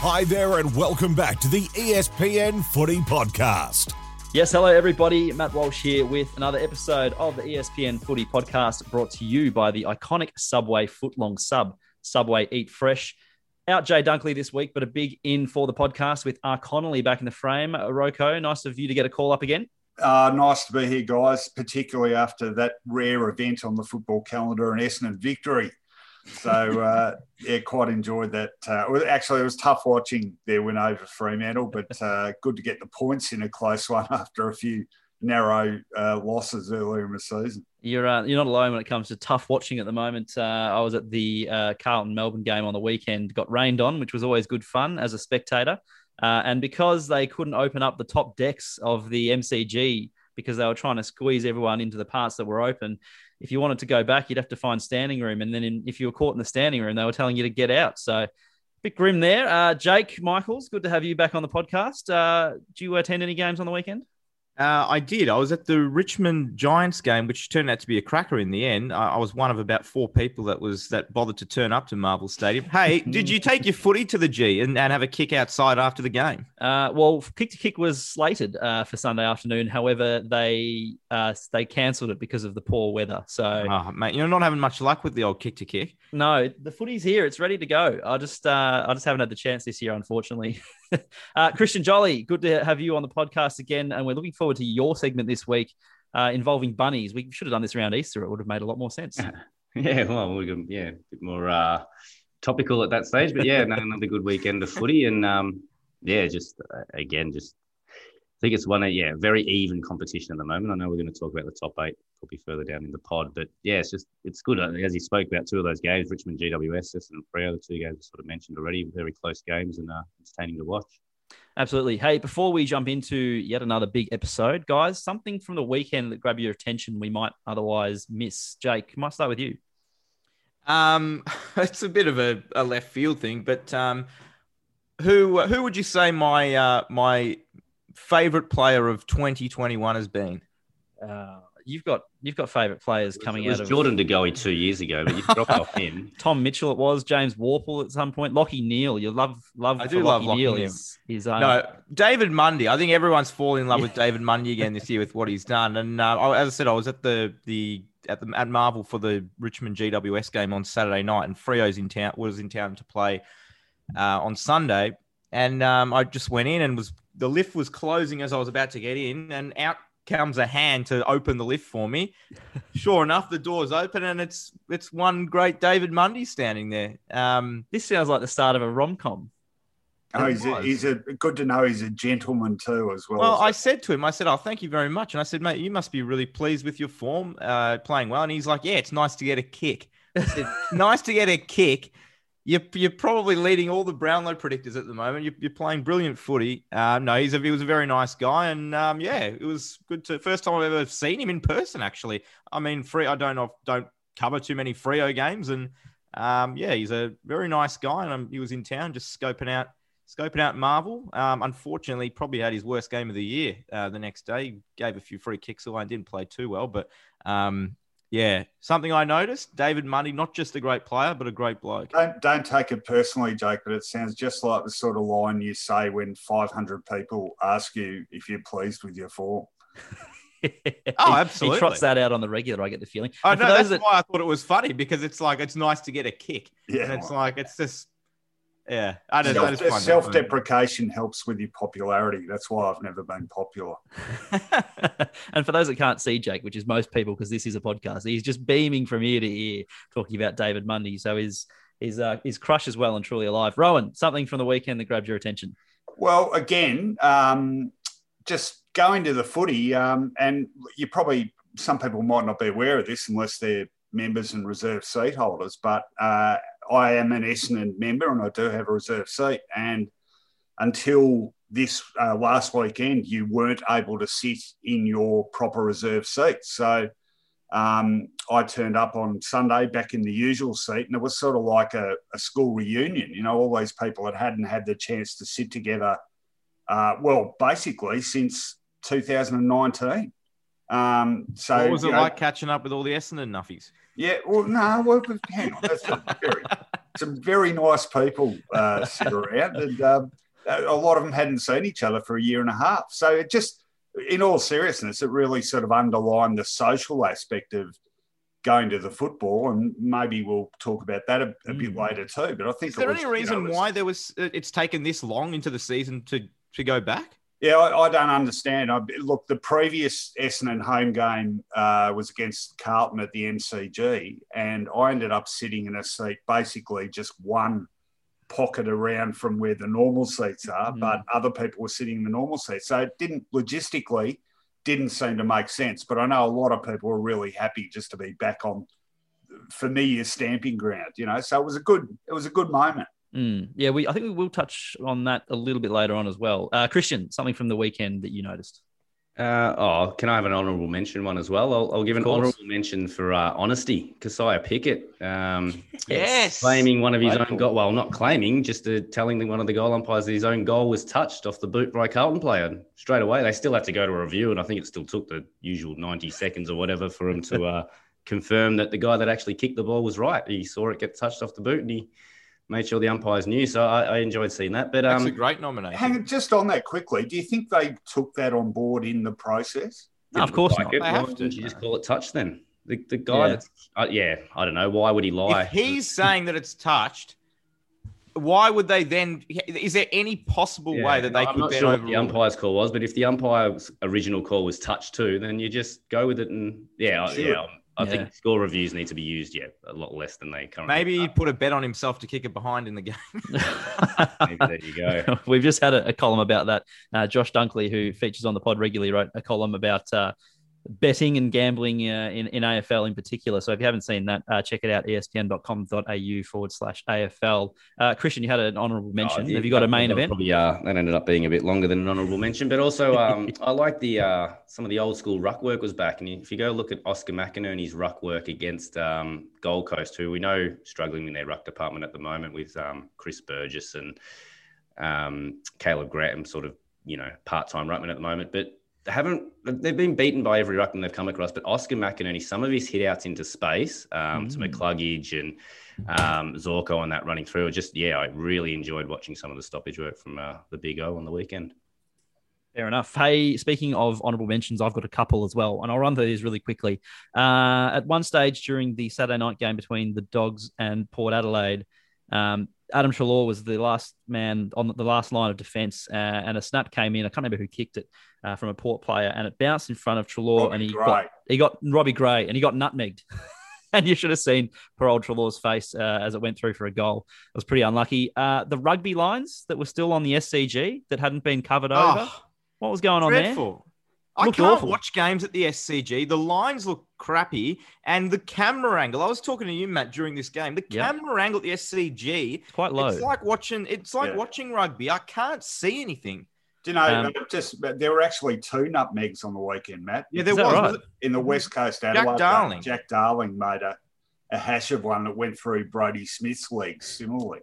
Hi there, and welcome back to the ESPN Footy Podcast. Yes, hello everybody. Matt Walsh here with another episode of the ESPN Footy Podcast brought to you by the iconic Subway footlong sub, Subway Eat Fresh. Out Jay Dunkley this week, but a big in for the podcast with R. Connolly back in the frame. Rocco, nice of you to get a call up again. Uh, nice to be here, guys, particularly after that rare event on the football calendar, an Essendon victory. So, uh, yeah, quite enjoyed that. Uh, actually, it was tough watching their win over Fremantle, but uh, good to get the points in a close one after a few narrow uh, losses earlier in the season. You're uh, you're not alone when it comes to tough watching at the moment. Uh, I was at the Carlton Melbourne game on the weekend, got rained on, which was always good fun as a spectator. And because they couldn't open up the top decks of the MCG because they were trying to squeeze everyone into the parts that were open, if you wanted to go back, you'd have to find standing room. And then in, if you were caught in the standing room, they were telling you to get out. So a bit grim there. Uh, Jake Michaels, good to have you back on the podcast. Uh, do you attend any games on the weekend? Uh, I did. I was at the Richmond Giants game, which turned out to be a cracker in the end. I, I was one of about four people that was that bothered to turn up to Marvel Stadium. Hey, did you take your footy to the G and, and have a kick outside after the game? Uh, well, kick to kick was slated uh, for Sunday afternoon. However, they uh, they cancelled it because of the poor weather. So, Oh, mate, you're not having much luck with the old kick to kick. no, the footy's here. It's ready to go. I just uh, I just haven't had the chance this year, unfortunately. uh, Christian Joly, good to have you on the podcast again, and we're looking forward to your segment this week uh, involving bunnies. We should have done this around Easter. It would have made a lot more sense. Yeah, well, we yeah, a bit more uh, topical at that stage, but yeah, no, another good weekend of footy, and um, yeah, just uh, again, just I think it's one, of, yeah, very even competition at the moment. I know we're going to talk about the top eight probably further down in the pod, but yeah, it's just it's good Uh, as you spoke about two of those games, Richmond GWS and Freo, the two games I sort of mentioned already, very close games and uh, entertaining to watch. Absolutely. Hey, before we jump into yet another big episode, guys, something from the weekend that grabbed your attention we might otherwise miss. Jake, might start with you. Um, it's a bit of a, a left field thing, but um, who who would you say my uh, my favorite player of 2021 has been? Uh, you've got you've got favorite players coming it was out of Jordan De Goey two years ago, but you dropped off him. Tom Mitchell. It was James Worpel at some point. Lachie Neale. You love love. I for do love Lockie Lachie Neale. Neal. Is, is uh, No, David Mundy. I think everyone's falling in love with David Mundy again this year with what he's done. And uh, as I said, I was at the the at the at Marvel for the Richmond GWS game on Saturday night, and Freo's in town was in town to play uh, on Sunday, and um, I just went in and was the lift was closing as I was about to get in, and out comes a hand to open the lift for me. sure enough, the door's open, and it's it's one great David Mundy standing there. Um, This sounds like the start of a rom com. Oh, he's a, he's a good to know he's a gentleman too, as well. Well, as I said to him, I said, "Oh, thank you very much." And I said, "Mate, you must be really pleased with your form, uh, playing well." And he's like, "Yeah, it's nice to get a kick. I said, nice to get a kick. You're, you're probably leading all the Brownlow predictors at the moment. You're, you're playing brilliant footy. Um, no, he's a, he was a very nice guy, and um, yeah, it was good to first time I've ever seen him in person. Actually, I mean, free. I don't don't cover too many Freo games, and um, yeah, he's a very nice guy, and um, he was in town just scoping out scoping out Marvel. Um, unfortunately, probably had his worst game of the year uh, the next day. He gave a few free kicks away and didn't play too well. But um, yeah, something I noticed David Mundy, not just a great player, but a great bloke. don't don't take it personally, Jake, but it sounds just like the sort of line you say when 500 people ask you if you're pleased with your form. Oh, absolutely. He trots that out on the regular. I get the feeling. I And know that's that- why I thought it was funny because it's like it's nice to get a kick, Yeah, and it's like it's just yeah. I just, I just self-deprecation helps with your popularity. That's why I've never been popular. and for those that can't see Jake, which is most people, because this is a podcast, he's just beaming from ear to ear talking about David Mundy. So his his uh, his crush is well and truly alive. Rohan, something from the weekend that grabbed your attention. Well, again, um, just going to the footy, um, and you probably some people might not be aware of this unless they're members and reserve seat holders, but uh, I am an Essendon member and I do have a reserve seat. And until this uh, last weekend, you weren't able to sit in your proper reserve seat. So um, I turned up on Sunday back in the usual seat, and it was sort of like a, a school reunion. You know, all these people that hadn't had the chance to sit together, uh, well, basically since 2019. Um, so what was it you know, like catching up with all the Essendon nuffies? Yeah, well, no, well, but hang on, that's very some very nice people uh, sit around, and um, a lot of them hadn't seen each other for a year and a half. So it just, in all seriousness, it really sort of underlined the social aspect of going to the football, and maybe we'll talk about that a, a bit Mm. later too. But I think Is there was, any reason you know, why there was it's taken this long into the season to to go back? Yeah, I, I don't understand. I, look, the previous Essendon home game uh, was against Carlton at the MCG, and I ended up sitting in a seat basically just one pocket around from where the normal seats are, Mhm. but other people were sitting in the normal seats. So it didn't logistically didn't seem to make sense. But I know a lot of people were really happy just to be back on familiar stamping ground. You know, so it was a good it was a good moment. Mm. Yeah, we I think we will touch on that a little bit later on as well. Uh, Christian, something from the weekend that you noticed. Uh, oh, can I have an honourable mention one as well? I'll, I'll give an honourable mention for uh, honesty. Kysaiah Pickett, um, Yes. claiming one of his Local. own goal. Well, not claiming, just uh, telling the, one of the goal umpires that his own goal was touched off the boot by a Carlton player. Straight away, they still had to go to a review, and I think it still took the usual ninety seconds or whatever for him to uh, confirm that the guy that actually kicked the ball was right. He saw it get touched off the boot, and he made sure the umpires knew. So I, I enjoyed seeing that. But That's um, a great nomination. Hang on, just on that quickly, do you think they took that on board in the process? No, of course not. it. They Why have wouldn't to. you just call it touch then? The, the guy Yeah. that's uh, yeah, I don't know. Why would he lie? If he's saying that it's touched, why would they then? Is there any possible Yeah, way that they I'm could not then sure what the umpire's call was, but if the umpire's original call was touch too, then you just go with it and yeah, Sure. yeah. I Yeah. think score reviews need to be used, yeah, a lot less than they currently. Maybe he'd put a bet on himself to kick it behind in the game. Maybe there you go. We've just had a, a column about that. Uh, Josh Dunkley, who features on the pod regularly, wrote a column about uh, betting and gambling uh, in, in AFL in particular. So if you haven't seen that, uh, check it out, espn.com.au forward slash AFL. Uh, Christian, you had an honourable mention. Oh, yeah, Have you got a main event? Probably, uh, that ended up being a bit longer than an honourable mention, but also um, I like the uh, some of the old school ruck work was back, and if you go look at Oscar McInerney's ruck work against um, Gold Coast, who we know struggling in their ruck department at the moment with um, Chris Burgess and um, Caleb Graham, sort of you know part time ruckman at the moment, but. They haven't. They've been beaten by every ruckman they've come across, but Oscar McInerney, some of his hitouts into space um, to Mm. McCluggage and um, Zorko on that running through. Just yeah, I really enjoyed watching some of the stoppage work from uh, the Big O on the weekend. Fair enough. Hey, speaking of honourable mentions, I've got a couple as well, and I'll run through these really quickly. Uh, at one stage during the Saturday night game between the Dogs and Port Adelaide, um, Adam Treloar was the last man on the last line of defence, uh, and a snap came in. I can't remember who kicked it uh, from a Port player, and it bounced in front of Treloar, Robbie and he Gray. got he got Robbie Gray, and he got nutmegged. and you should have seen poor old Treloar's face uh, as it went through for a goal. It was pretty unlucky. Uh, the rugby lines that were still on the SCG that hadn't been covered over. Oh, What was going on there? I Looked can't awful. watch games at the SCG. The lines look crappy, and the camera angle. I was talking to you, Matt, during this game. The Yep. camera angle at the SCG. It's quite low. It's like watching. It's like Yeah. watching rugby. I can't see anything. Do you know, Um, just there were actually two nutmegs on the weekend, Matt. Yeah, there was. right? in the West Coast Adelaide. game, Darling. Jack Darling made a, a hash of one that went through Brodie Smith's legs similarly.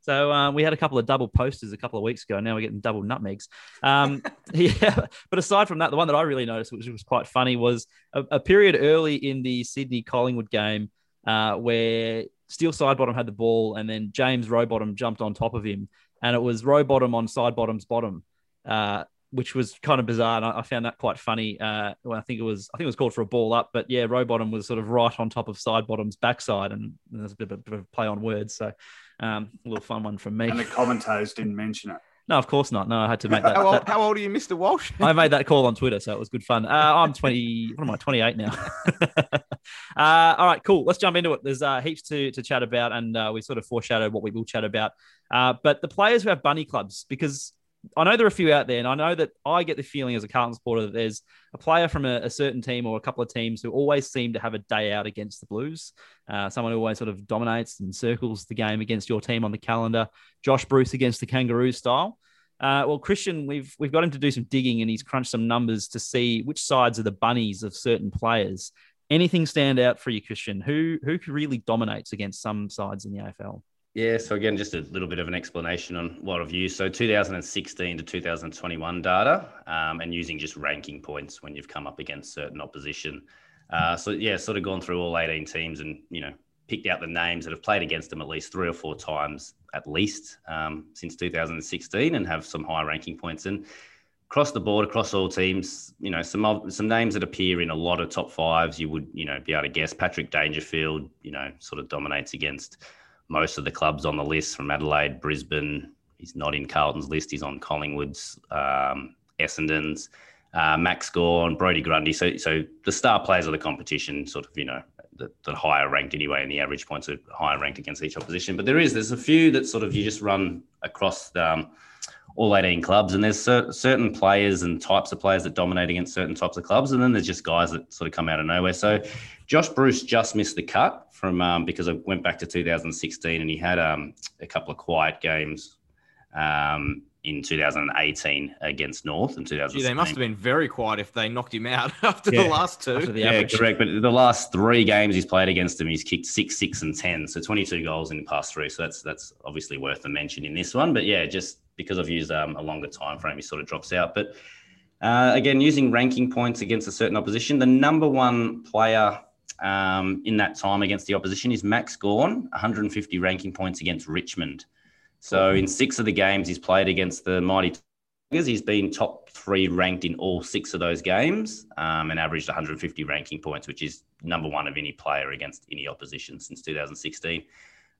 So uh, we had a couple of double posters a couple of weeks ago. Now we're getting double nutmegs. Um, yeah, but aside from that, the one that I really noticed, which was quite funny, was a, a period early in the Sydney Collingwood game uh, where Steele Sidebottom had the ball, and then James Rowbottom jumped on top of him, and it was Rowbottom on Sidebottom's bottom. Uh, which was kind of bizarre, and I, I found that quite funny. Uh, well, I think it was, I think it was called for a ball up, but yeah, row bottom was sort of right on top of side bottom's backside, and there's a bit of a, bit of a play on words. So, um, a little fun one from me. And the commentators didn't mention it. No, of course not. No, I had to make that. How old, that- how old are you, Mr. Walsh? I made that call on Twitter, so it was good fun. Uh, I'm 20. What am I? 28 now. uh, all right, cool. Let's jump into it. There's uh, heaps to to chat about, and uh, we sort of foreshadowed what we will chat about. Uh, but the players who have bunny clubs, because I know there are a few out there, and I know that I get the feeling as a Carlton supporter that there's a player from a, a certain team or a couple of teams who always seem to have a day out against the Blues. Uh, someone who always sort of dominates and circles the game against your team on the calendar. Josh Bruce against the Kangaroo style. Uh, well, Christian, we've we've got him to do some digging, and he's crunched some numbers to see which sides are the bunnies of certain players. Anything stand out for you, Christian? Who who really dominates against some sides in the AFL? Yeah, so again, just a little bit of an explanation on what I've used. So 2016 to 2021 data, um, and using just ranking points when you've come up against certain opposition. Uh, so yeah, sort of gone through all 18 teams and you know picked out the names that have played against them at least three or four times, at least um, since 2016, and have some high ranking points. And across the board, across all teams, you know, some of, some names that appear in a lot of top fives, you would you know be able to guess. Patrick Dangerfield, you know, sort of dominates against most of the clubs on the list from Adelaide, Brisbane. He's not in Carlton's list. He's on Collingwood's, um, Essendon's, uh, Max Gawn, Brodie Grundy. So, so the star players of the competition, sort of, you know, the, that higher ranked anyway, and the average points are higher ranked against each opposition. But there is, there's a few that sort of you just run across the, um, all 18 clubs, and there's cer- certain players and types of players that dominate against certain types of clubs, and then there's just guys that sort of come out of nowhere. So Josh Bruce just missed the cut from um, because I went back to 2016 and he had um, a couple of quiet games um, in 2018 against North in 2016. Gee, they must have been very quiet if they knocked him out after Yeah. the last two. After the yeah, average. correct. But the last three games he's played against them, he's kicked six, six, and ten. So twenty-two goals in the past three. So that's that's obviously worth a mention in this one. But yeah, just because I've used um, a longer time frame, he sort of drops out. But uh, again, using ranking points against a certain opposition, the number one player um, in that time against the opposition is Max Gawn, 150 ranking points against Richmond. So in six of the games he's played against the mighty Tigers, he's been top three ranked in all six of those games um, and averaged 150 ranking points, which is number one of any player against any opposition since 2016.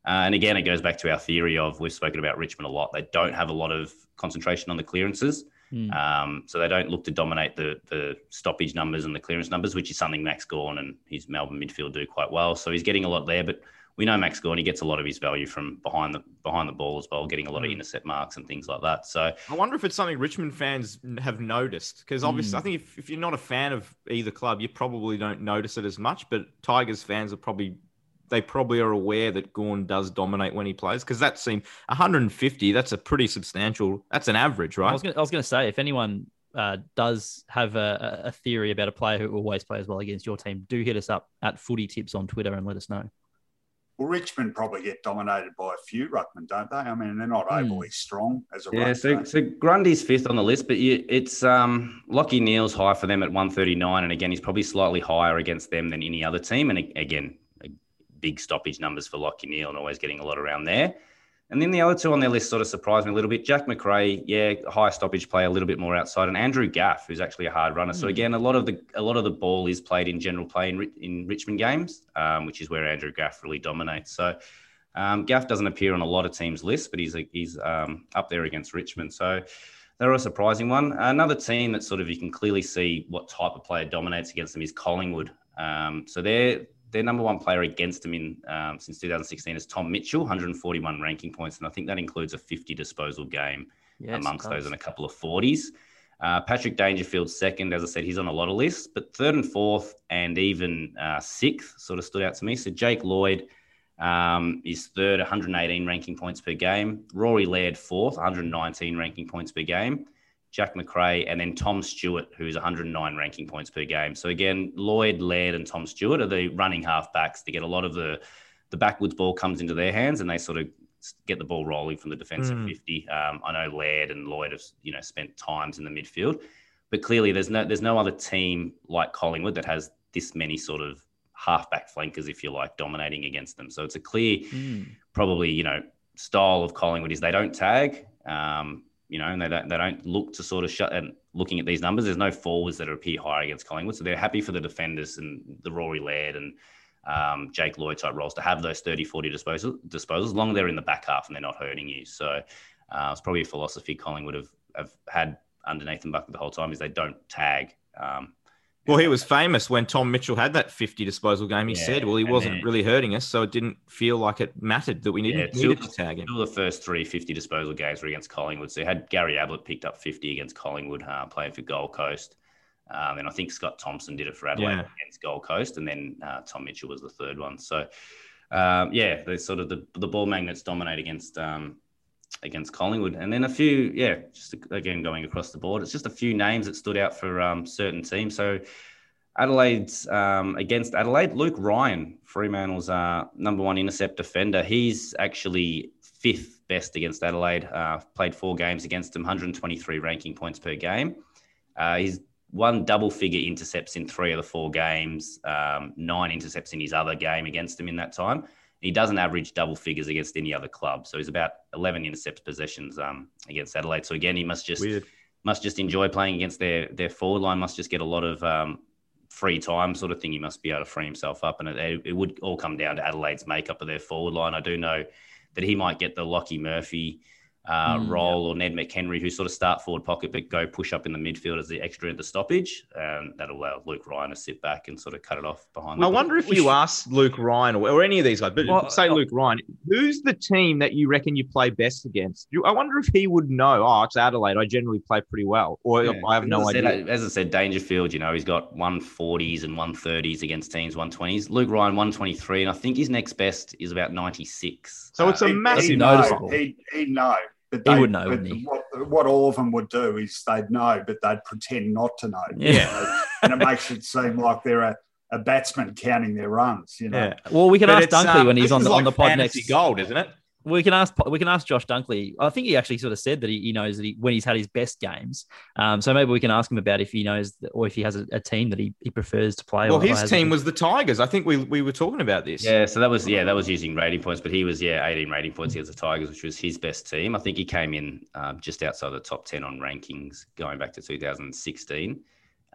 Uh, and again, it goes back to our theory of we've spoken about Richmond a lot. They don't have a lot of concentration on the clearances. Hmm. Um, so they don't look to dominate the the stoppage numbers and the clearance numbers, which is something Max Gawn and his Melbourne midfield do quite well. So he's getting a lot there, but we know Max Gawn, he gets a lot of his value from behind the behind the ball as well, getting a lot of Mm. intercept marks and things like that. So I wonder if it's something Richmond fans have noticed because obviously I think if, if you're not a fan of either club, you probably don't notice it as much. But Tigers fans are probably they probably are aware that Gawn does dominate when he plays because that seemed 150. That's a pretty substantial. That's an average, right? I was going to say if anyone uh, does have a, a a theory about a player who always plays well against your team, do hit us up at Footy Tips on Twitter and let us know. Well, Richmond probably get dominated by a few ruckmen, don't they? I mean, they're not Hmm. overly strong as a Yeah, ruck, so so- so Grundy's fifth on the list, but you, it's um, Lachie Neale's high for them at 139, and again he's probably slightly higher against them than any other team, and again a- big stoppage numbers for Lachie Neale and always getting a lot around there. And then the other two on their list sort of surprised me a little bit. Jack Macrae, yeah, high stoppage play, a little bit more outside, and Andrew Gaff, who's actually a hard runner. So Hmm. again, a lot of the a lot of the ball is played in general play in, in Richmond games, um, which is where Andrew Gaff really dominates. So um, Gaff doesn't appear on a lot of teams' lists, but he's he's um, up there against Richmond. So they're a surprising one. Another team that sort of you can clearly see what type of player dominates against them is Collingwood. Um, so they're their number one player against them in um, since 2016 is Tom Mitchell, 141 ranking points, and I think that includes a 50 disposal game Yes, amongst those and a couple of 40s. Uh, Patrick Dangerfield second, as I said, he's on a lot of lists, but third and fourth and even uh, sixth sort of stood out to me. So Jake Lloyd um, is third, 118 ranking points per game. Rory Laird fourth, 119 ranking points per game. Jack Macrae, and then Tom Stewart, who's 109 ranking points per game. So again, Lloyd, Laird, and Tom Stewart are the running halfbacks. They get a lot of the the backwards ball comes into their hands, and they sort of get the ball rolling from the defensive Mm. 50. Um, I know Laird and Lloyd have you know spent times in the midfield, but clearly there's no there's no other team like Collingwood that has this many sort of halfback flankers, if you like, dominating against them. So it's a clear Hmm. probably you know style of Collingwood is they don't tag, um, you know, and they don't they don't look to sort of shut. And looking at these numbers, there's no forwards that appear higher against Collingwood, so they're happy for the defenders and the Rory Laird and um, Jake Lloyd type roles to have those 30, 40 disposal, disposals, as long as they're in the back half and they're not hurting you. So uh, it's probably a philosophy Collingwood have, have had under Nathan Buckley the whole time is they don't tag. Um, Well, he was famous when Tom Mitchell had that 50 disposal game. He Yeah, said, well, he wasn't then- really hurting us, so it didn't feel like it mattered that we needed, Yeah, needed to tag him. Two of the first three 50 disposal games were against Collingwood. So you had Gary Ablett picked up 50 against Collingwood, uh, playing for Gold Coast. Um, and I think Scott Thompson did it for Adelaide Yeah. against Gold Coast. And then uh, Tom Mitchell was the third one. So, um, yeah, the sort of the, the ball magnets dominate against um, against Collingwood. And then a few, yeah, just again going across the board. It's just a few names that stood out for um, certain teams. So Adelaide's um, against Adelaide, Luke Ryan, Fremantle's uh, number one intercept defender. He's actually fifth best against Adelaide. Uh, played four games against them, 123 ranking points per game. Uh, he's one double figure intercepts in three of the four games, um, nine intercepts in his other game against them in that time. He doesn't average double figures against any other club, so he's about 11 intercepts possessions um, against Adelaide. So again, he must just Weird. must just enjoy playing against their their forward line. Must just get a lot of um, free time, sort of thing. He must be able to free himself up, and it, it would all come down to Adelaide's makeup of their forward line. I do know that he might get the Lachie Murphy uh, Mm, role or Ned McHenry, who sort of start forward pocket but go push up in the midfield as the extra at the stoppage. And that'll allow Luke Ryan to sit back and sort of cut it off behind. I the wonder if we you should- ask Luke Ryan or, or any of these guys, but Well, say uh, Luke Ryan, who's the team that you reckon you play best against? You, I wonder if he would know. Oh, it's Adelaide. I generally play pretty well, or Yeah. I have no as idea. Said, as I said, Dangerfield, you know, he's got 140s and 130s against teams 120s. Luke Ryan 123, and I think his next best is about 96. So it's a Uh, He- massive he'd noticeable. know. He'd, he'd know. But He they- would know, but wouldn't he? What, what all of them would do is they'd know, but they'd pretend not to know. Yeah. and it makes it seem like they're a, a batsman counting their runs. You know. Yeah. Well, we can But ask Dunkley um, when he's on is the on the pod next. gold, isn't it? We can ask we can ask Josh Dunkley. I think he actually sort of said that he, he knows that he when he's had his best games. Um, so maybe we can ask him about if he knows that, or if he has a, a team that he, he prefers to play. Well, or, or his has a- team was the Tigers. I think we we were talking about this. Yeah, so that was yeah, that was using rating points, but he was yeah, 18 rating points against the Tigers, which was his best team. I think he came in um, just outside the top 10 on rankings going back to 2016.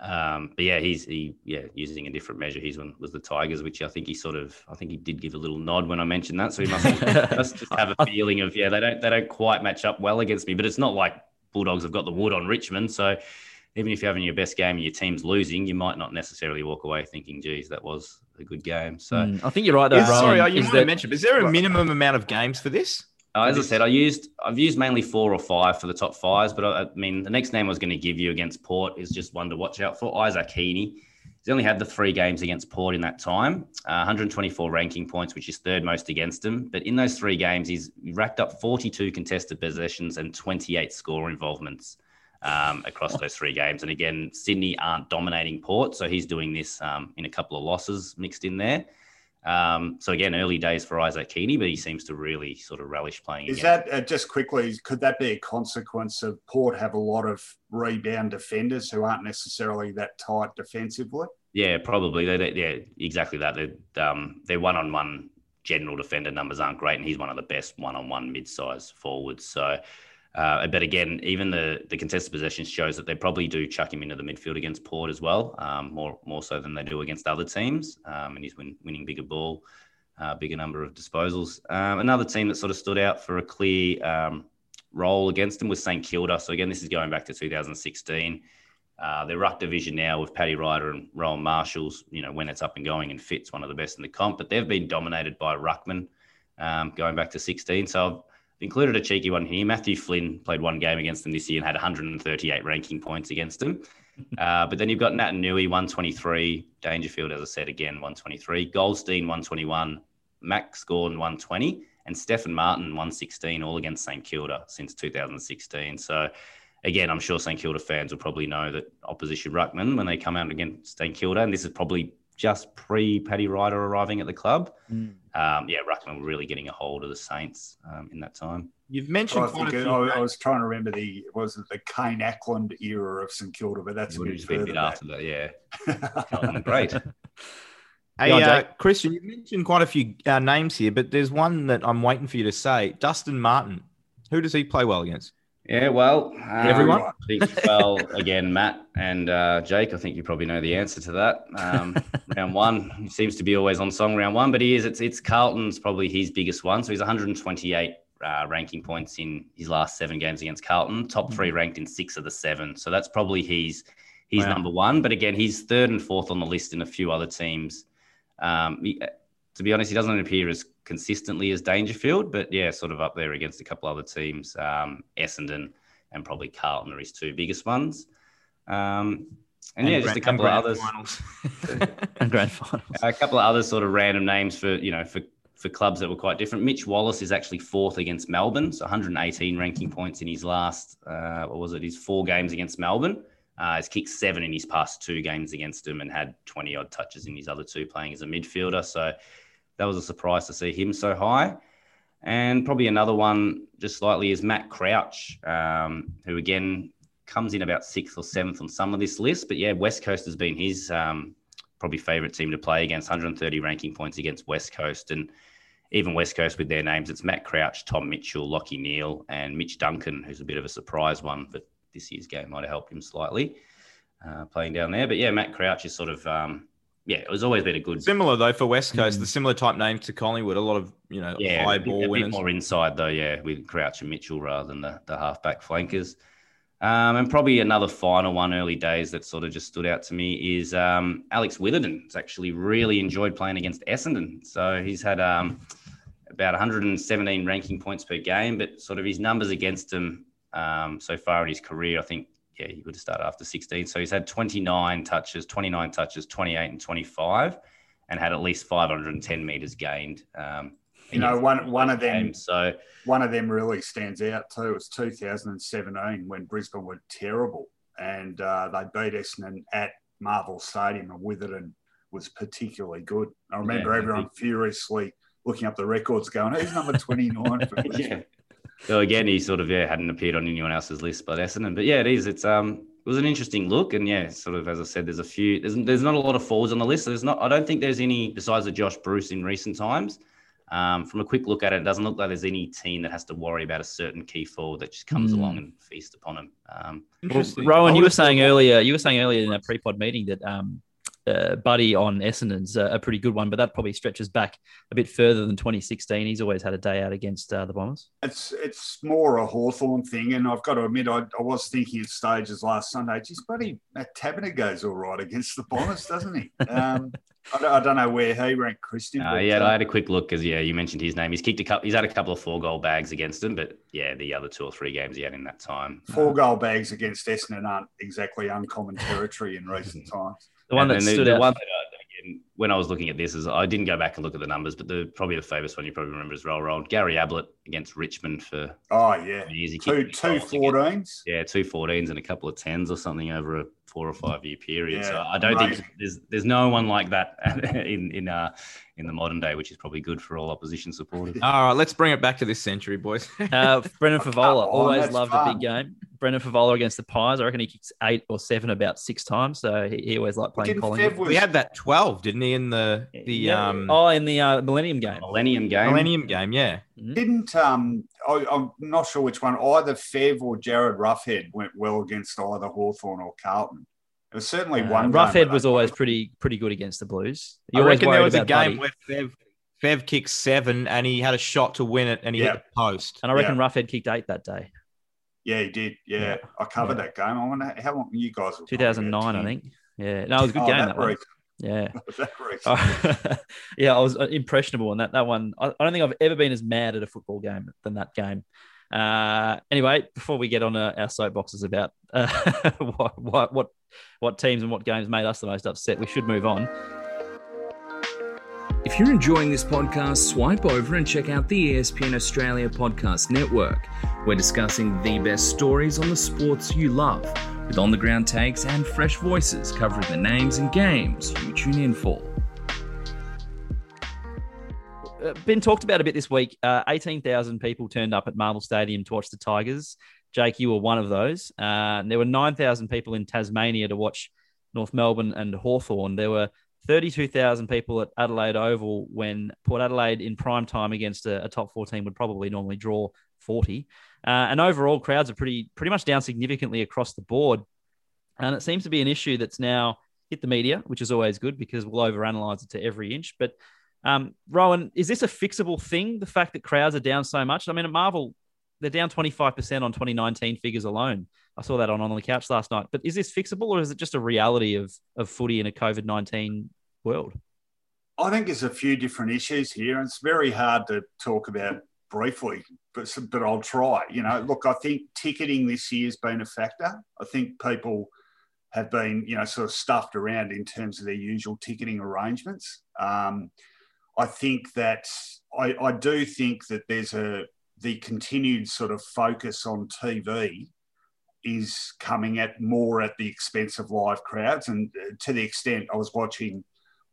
Um, but yeah, he's he yeah using a different measure. His one was the Tigers, which I think he sort of I think he did give a little nod when I mentioned that. So he must, must just have a feeling of yeah they don't they don't quite match up well against me. But it's not like Bulldogs have got the wood on Richmond, so even if you're having your best game and your team's losing, you might not necessarily walk away thinking, geez, that was a good game. So Mm, I think you're right though. Is- sorry, Rohan, you is might have that- mentioned. Is there a minimum amount of games for this? Uh, as I said, I used I've used mainly four or five for the top fives, but I, I mean the next name I was going to give you against Port is just one to watch out for. Isaac Heeney. He's only had the three games against Port in that time, uh, 124 ranking points, which is third most against him. But in those three games, he's racked up 42 contested possessions and 28 score involvements um, across those three games. And again, Sydney aren't dominating Port, so he's doing this um, in a couple of losses mixed in there. Um, so again, early days for Isaac Heeney, but he seems to really sort of relish playing. Is against that uh, just quickly? Could that be a consequence of Port have a lot of rebound defenders who aren't necessarily that tight defensively? Yeah, probably. They, they, yeah, exactly that. They, um, their one-on-one general defender numbers aren't great, and he's one of the best one-on-one mid-sized forwards. So, uh, but again, even the the contested possessions shows that they probably do chuck him into the midfield against Port as well, um, more more so than they do against other teams. Um, and he's win, winning bigger ball, uh, bigger number of disposals. Um, another team that sort of stood out for a clear um, role against him was St Kilda. So again, this is going back to 2016. Uh, their ruck division now with Paddy Ryder and Rowan Marshalls, you know, when it's up and going and fits one of the best in the comp, but they've been dominated by Ruckman um, going back to 16. So included a cheeky one here. Matthew Flynn played one game against them this year and had 138 ranking points against them. Uh, but then you've got Naitanui, 123, Dangerfield, as I said, again, 123, Goldstein, 121, Max Gawn, 120, and Stefan Martin, 116, all against St Kilda since 2016. So again, I'm sure St Kilda fans will probably know that opposition ruckman when they come out against St Kilda, and this is probably just pre Paddy Ryder arriving at the club. Mm. Um, yeah, ruckman were really getting a hold of the Saints um, in that time. You've I, mentioned quite a few. I, I was trying to remember the was it the Kane Ackland era of St Kilda, but that's It a would have bit just been a bit after that, yeah. Great. Hey, uh, Christian, you mentioned quite a few uh, names here, but there's one that I'm waiting for you to say. Dustin Martin. Who does he play well against? Yeah, well, um, Everyone? I think, well, again, Matt and uh, Jake, I think you probably know the answer to that. Um, round one, he seems to be always on song round one, but he is. It's it's Carlton's probably his biggest one. So he's 128 uh, ranking points in his last seven games against Carlton. Top three ranked in six of the seven. So that's probably his he's Wow. number one. But again, he's third and fourth on the list in a few other teams. Um, to be honest, he doesn't appear as consistently as Dangerfield, but yeah, sort of up there against a couple other teams. Um, Essendon and probably Carlton are his two biggest ones. Um, and, yeah, just a couple of others, finals. and grand finals. a couple of other sort of random names for you know for for clubs that were quite different. Mitch Wallis is actually fourth against Melbourne, so 118 ranking points in his last uh, what was it? His four games against Melbourne. Uh, he's kicked seven in his past two games against him and had 20 odd touches in his other two playing as a midfielder. So that was a surprise to see him so high. And probably another one, just slightly, is Matt Crouch, um, who again comes in about sixth or seventh on some of this list. But yeah, West Coast has been his um, probably favourite team to play against, 130 ranking points against West Coast. And even West Coast with their names, it's Matt Crouch, Tom Mitchell, Lachie Neale, and Mitch Duncan, who's a bit of a surprise one, but this year's game might have helped him slightly uh, playing down there. But yeah, Matt Crouch is sort of, um, yeah, it was always been a good. Similar though for West Coast, mm. the similar type name to Collingwood, a lot of you know yeah, high a bit, ball a winners. bit more inside though, yeah, with Crouch and Mitchell rather than the the halfback flankers. Um, and probably another final one early days that sort of just stood out to me is um, Alex Witherden. Has actually really enjoyed playing against Essendon. So he's had um, about 117 ranking points per game, but sort of his numbers against him um, so far in his career, I think, yeah, he would have started after 16. So he's had 29 touches, 29 touches, 28 and 25, and had at least 510 meters gained. Um, you know, one one of them. Games. So one of them really stands out too. It was 2017 when Brisbane were terrible, and uh, they beat Essendon at Marvel Stadium, and Witherden was particularly good. I remember yeah, everyone furiously looking up the records, going, "Who's number 29?" yeah. So again, he sort of yeah hadn't appeared on anyone else's list but Essendon. But yeah, it is. It's um it was an interesting look, and yeah, sort of as I said, there's a few. There's there's not a lot of falls on the list. There's not. I don't think there's any besides the Josh Bruce in recent times. Um, from a quick look at it, it doesn't look like there's any team that has to worry about a certain key forward that just comes mm. along and feasts upon them. Um, well, Rohan, you were saying earlier, you were saying earlier in a pre-pod meeting that um, uh, Buddy on Essendon's a, a, pretty good one, but that probably stretches back a bit further than 2016. He's always had a day out against uh, the Bombers. It's it's more a Hawthorn thing, and I've got to admit, I, I was thinking at stages last Sunday, geez, Buddy, that Taberner goes all right against the Bombers, doesn't he? Um, I, don't, I, don't, know where he ranked Christian. Uh, yeah, I had a quick look because yeah, you mentioned his name. He's kicked a couple. He's had a couple of four goal bags against him, but yeah, the other two or three games he had in that time. Four uh, goal bags against Essendon aren't exactly uncommon territory in recent times. The one that stood the, out. The one that when I was looking at this, is I didn't go back and look at the numbers, but the probably the famous one you probably remember is roll roll. Gary Ablett against Richmond for oh yeah, years. two two 14s. Yeah, two 14s and a couple of tens or something over a four or five year period. Yeah, so I don't amazing. think there's there's no one like that in in uh in the modern day, which is probably good for all opposition supporters. All right, let's bring it back to this century, boys. uh, Brendan Fevola always loved fun. a big game. Brendan Fevola against the Pies. I reckon he kicks eight or seven about six times. So he, he always liked playing Collingwood. Was... We had that twelve, didn't he? In the the yeah. um oh in the uh, Millennium game. Millennium game. Millennium game. Yeah. Mm-hmm. Didn't um I, am not sure which one either Fev or Jarryd Roughead went well against either Hawthorn or Carlton. It was certainly uh, one. Roughead was always pretty pretty good against the Blues. You I reckon there was a game Buddy. where Fev Fev kicked seven and he had a shot to win it and he hit the post. And I reckon Roughead kicked eight that day. Yeah, he did. Yeah, yeah. I covered yeah. that game. I wonder how long you guys. Were 2009, I think. Yeah, no, it was a good oh, game. That, that one. Yeah. yeah, I was uh, impressionable on that. That one, I, don't think I've ever been as mad at a football game than that game. Uh, anyway, before we get on uh, our soapboxes about uh, what, what, what what teams and what games made us the most upset, we should move on. If you're enjoying this podcast, swipe over and check out the ESPN Australia Podcast Network. We're discussing the best stories on the sports you love, with on the ground takes and fresh voices covering the names and games you tune in for. Uh, been talked about a bit this week. Uh, 18,000 people turned up at Marvel Stadium to watch the Tigers. Jake, you were one of those. Uh, there were 9,000 people in Tasmania to watch North Melbourne and Hawthorn. There were 32,000 people at Adelaide Oval when Port Adelaide in prime time against a, a top 14 would probably normally draw 40. Uh, and overall, crowds are pretty pretty much down significantly across the board. And it seems to be an issue that's now hit the media, which is always good because we'll overanalyze it to every inch. But um, Rohan, is this a fixable thing? The fact that crowds are down so much? I mean, at Marvel, they're down 25% on 2019 figures alone. I saw that on on the couch last night. But is this fixable, or is it just a reality of of footy in a COVID nineteen world? I think there's a few different issues here, and it's very hard to talk about briefly, but but I'll try. You know, look, I think ticketing this year has been a factor. I think people have been, you know, sort of stuffed around in terms of their usual ticketing arrangements. Um, I think that I, I do think that there's a the continued sort of focus on TV is coming at more at the expense of live crowds. And uh, to the extent I was watching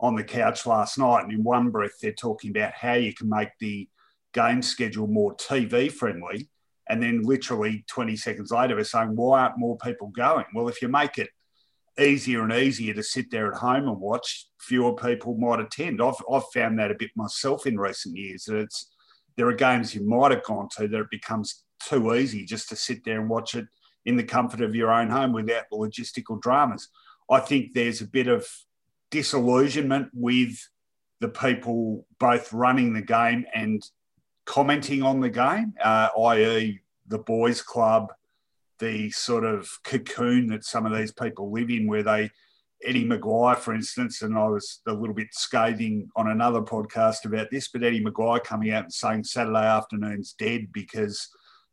on the couch last night, and in one breath, they're talking about how you can make the game schedule more TV friendly. And then literally 20 seconds later, we're saying, why aren't more people going? Well, if you make it easier and easier to sit there at home and watch, fewer people might attend. I've, I've found that a bit myself in recent years. That it's there are games you might have gone to that it becomes too easy just to sit there and watch it in the comfort of your own home without the logistical dramas. I think there's a bit of disillusionment with the people both running the game and commenting on the game, uh, i.e., the boys' club, the sort of cocoon that some of these people live in, where they, Eddie McGuire, for instance, and I was a little bit scathing on another podcast about this, but Eddie McGuire coming out and saying Saturday afternoon's dead because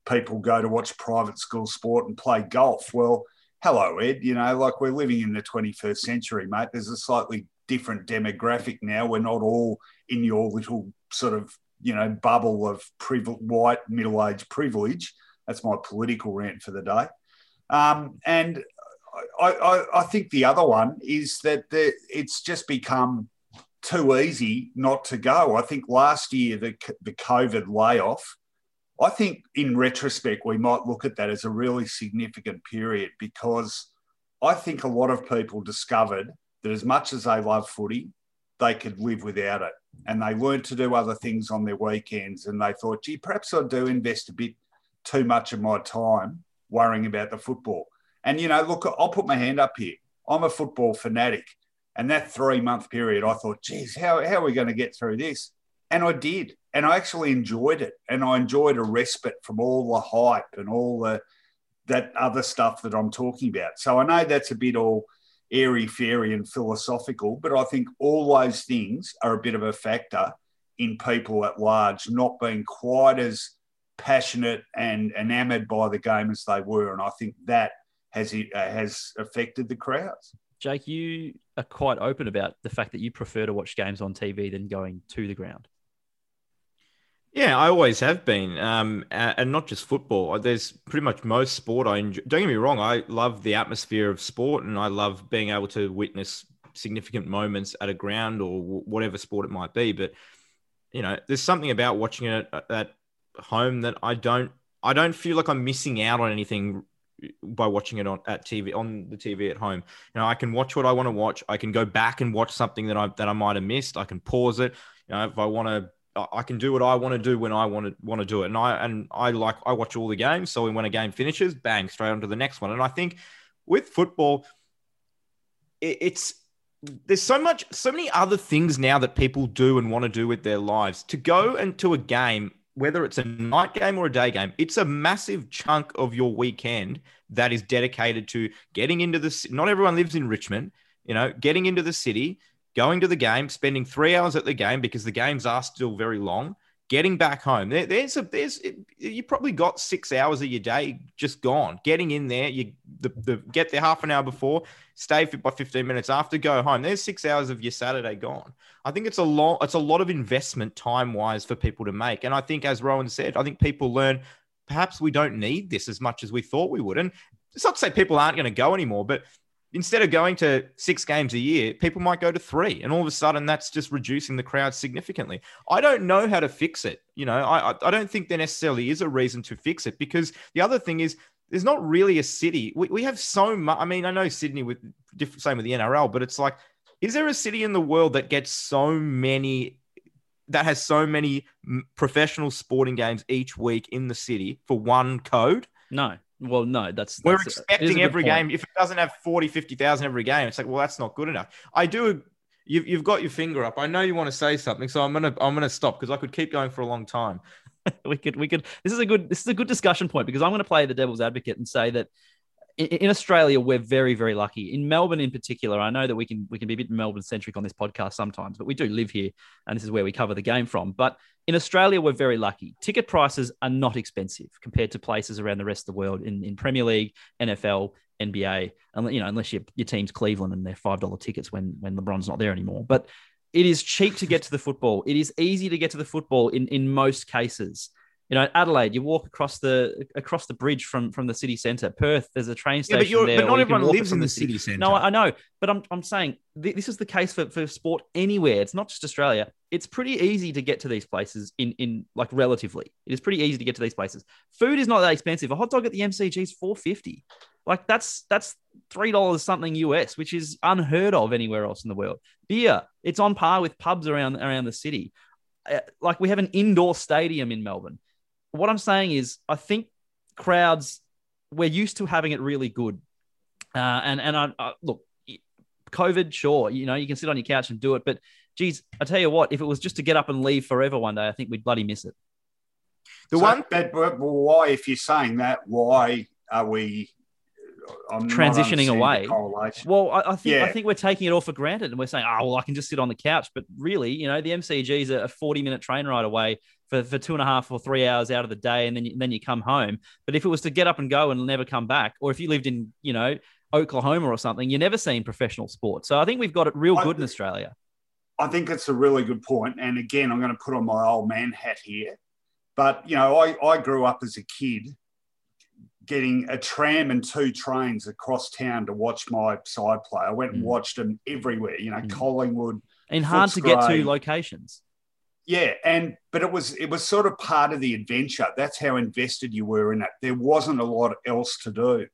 people go to watch private school sport and play golf. Well, hello, Ed. You know, like we're living in the 21st century, mate. There's a slightly different demographic now. We're not all in your little sort of, you know, bubble of white middle aged privilege. That's my political rant for the day. Um, and I, I, I, think the other one is that the, it's just become too easy not to go. I think last year, the, the COVID layoff, I think in retrospect, we might look at that as a really significant period because I think a lot of people discovered that as much as they love footy, they could live without it. And they learned to do other things on their weekends. And they thought, gee, perhaps I do invest a bit too much of my time worrying about the football. And, you know, look, I'll put my hand up here. I'm a football fanatic. And that three month period, I thought, geez, how, how are we going to get through this? And I did. And I actually enjoyed it. And I enjoyed a respite from all the hype and all the that other stuff that I'm talking about. So I know that's a bit all airy fairy and philosophical, but I think all those things are a bit of a factor in people at large not being quite as passionate and enamored by the game as they were. And I think that has uh, has affected the crowds. Jake, you are quite open about the fact that you prefer to watch games on TV than going to the ground. Yeah, I always have been, um, and not just football. There's pretty much most sport I enjoy. Don't get me wrong, I love the atmosphere of sport, and I love being able to witness significant moments at a ground or whatever sport it might be. But you know, there's something about watching it at home that I don't. I don't feel like I'm missing out on anything by watching it on at TV on the TV at home. You know, I can watch what I want to watch. I can go back and watch something that I that I might have missed. I can pause it. You know, if I want to I can do what I want to do when I want to want to do it. And I and I like I watch all the games. So when a game finishes, bang, straight on to the next one. And I think with football, it, it's there's so much so many other things now that people do and want to do with their lives. To go into a game, whether it's a night game or a day game, it's a massive chunk of your weekend that is dedicated to getting into the not everyone lives in Richmond, you know, getting into the city going to the game, spending three hours at the game because the games are still very long, getting back home. There, there's a there's you probably got six hours of your day just gone. Getting in there, you the, the get there half an hour before, stay for by 15 minutes after, go home. There's six hours of your Saturday gone. I think it's a lot. It's a lot of investment time wise for people to make. And I think, as Rohan said, I think people learn. Perhaps we don't need this as much as we thought we would. And it's not to say people aren't going to go anymore, but instead of going to six games a year, people might go to three, and all of a sudden that's just reducing the crowd significantly. I don't know how to fix it. You know, I I don't think there necessarily is a reason to fix it because the other thing is there's not really a city. We, we have so much. I mean, I know Sydney with different same with the NRL, but it's like, is there a city in the world that gets so many? That has so many professional sporting games each week in the city for one code. No, well, no, that's, we're that's expecting every game. If it doesn't have 40, 50,000 every game, it's like, well, that's not good enough. I do. You've, you've got your finger up. I know you want to say something, so I'm gonna I'm gonna stop because I could keep going for a long time. we could we could. This is a good this is a good discussion point because I'm going to play the devil's advocate and say that in Australia, we're very, very lucky. In Melbourne, in particular, I know that we can we can be a bit Melbourne centric on this podcast sometimes, but we do live here, and this is where we cover the game from. But in Australia, we're very lucky. Ticket prices are not expensive compared to places around the rest of the world in, in Premier League, NFL, NBA, and you know, unless your, your team's Cleveland and they're five dollar tickets when when LeBron's not there anymore. But it is cheap to get to the football. It is easy to get to the football in in most cases. You know, Adelaide, you walk across the across the bridge from from the city centre. Perth, there's a train Yeah, station but, you're, there. but not everyone lives in the city centre. No, I I know, but I'm I'm saying th- this is the case for, for sport anywhere. It's not just Australia. It's pretty easy to get to these places in in like relatively. It is pretty easy to get to these places. Food is not that expensive. A hot dog at the MCG is four fifty. Like that's that's three dollars something US, which is unheard of anywhere else in the world. Beer, it's on par with pubs around around the city. Uh, like we have an indoor stadium in Melbourne. What I'm saying is, I think crowds we're used to having it really good, uh, and and I, I look, COVID, sure, you know you can sit on your couch and do it, but geez, I tell you what, if it was just to get up and leave forever one day, I think we'd bloody miss it. The So, one but, but why, if you're saying that, why are we I'm Transitioning away. Well, I, I think I think we're taking it all for granted, and we're saying, oh well, I can just sit on the couch. But really, you know, the MCG is a forty minute train ride away for, for two and a half or three hours out of the day, and then you, then you come home. But if it was to get up and go and never come back, or if you lived in you know Oklahoma or something, you're never seen professional sport. So I think we've got it real good in Australia. I think it's a really good point. And again, I'm going to put on my old man hat here. But, you know, I, I grew up as a kid getting a tram and two trains across town to watch my side play. I went and Mm. watched them everywhere, you know, Mm. Collingwood. And hard to get to locations. Yeah, and but it was it was sort of part of the adventure. That's how invested you were in it. There wasn't a lot else to do.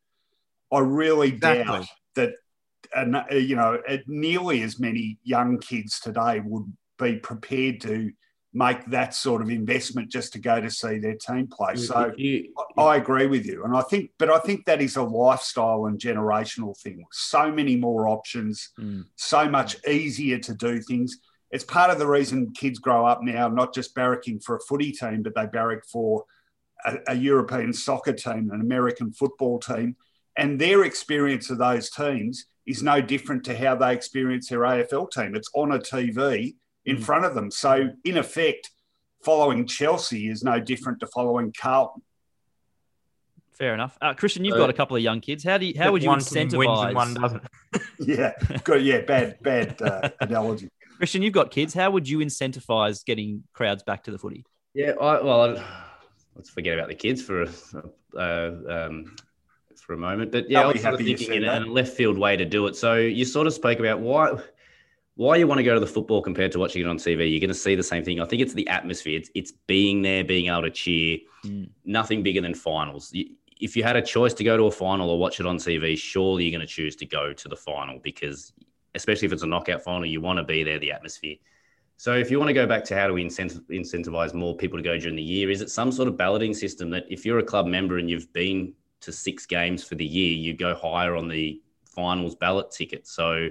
I really Exactly. doubt that, uh, you know, uh, nearly as many young kids today would be prepared to make that sort of investment just to go to see their team play. So you- I I agree with you, and I think, but I think that is a lifestyle and generational thing. So many more options, Mm. so much easier to do things. It's part of the reason kids grow up now, not just barracking for a footy team, but they barrack for a, a European soccer team, an American football team, and their experience of those teams is no different to how they experience their AFL team. It's on a TV in Mm. front of them. So, in effect, following Chelsea is no different to following Carlton. Fair enough. Uh, Christian, you've Uh, got a couple of young kids. How do you, how would you one team wins and incentivize? one doesn't? Yeah, good. Yeah, bad, bad uh, analogy. Christian, you've got kids. How would you incentivize getting crowds back to the footy? Yeah, I, well, I, let's forget about the kids for a, uh, um, for a moment. But yeah, I'll I be was sort of happy you thinking in a, that. a left field way to do it. So you sort of spoke about why why you want to go to the football compared to watching it on TV. You're going to see the same thing. I think it's the atmosphere. It's it's being there, being able to cheer. Mm. Nothing bigger than finals. You- If you had a choice to go to a final or watch it on TV, surely you're going to choose to go to the final because, especially if it's a knockout final, you want to be there, the atmosphere. So if you want to go back to how do we incent- incentivize more people to go during the year, is it some sort of balloting system that if you're a club member and you've been to six games for the year, you go higher on the finals ballot ticket? So,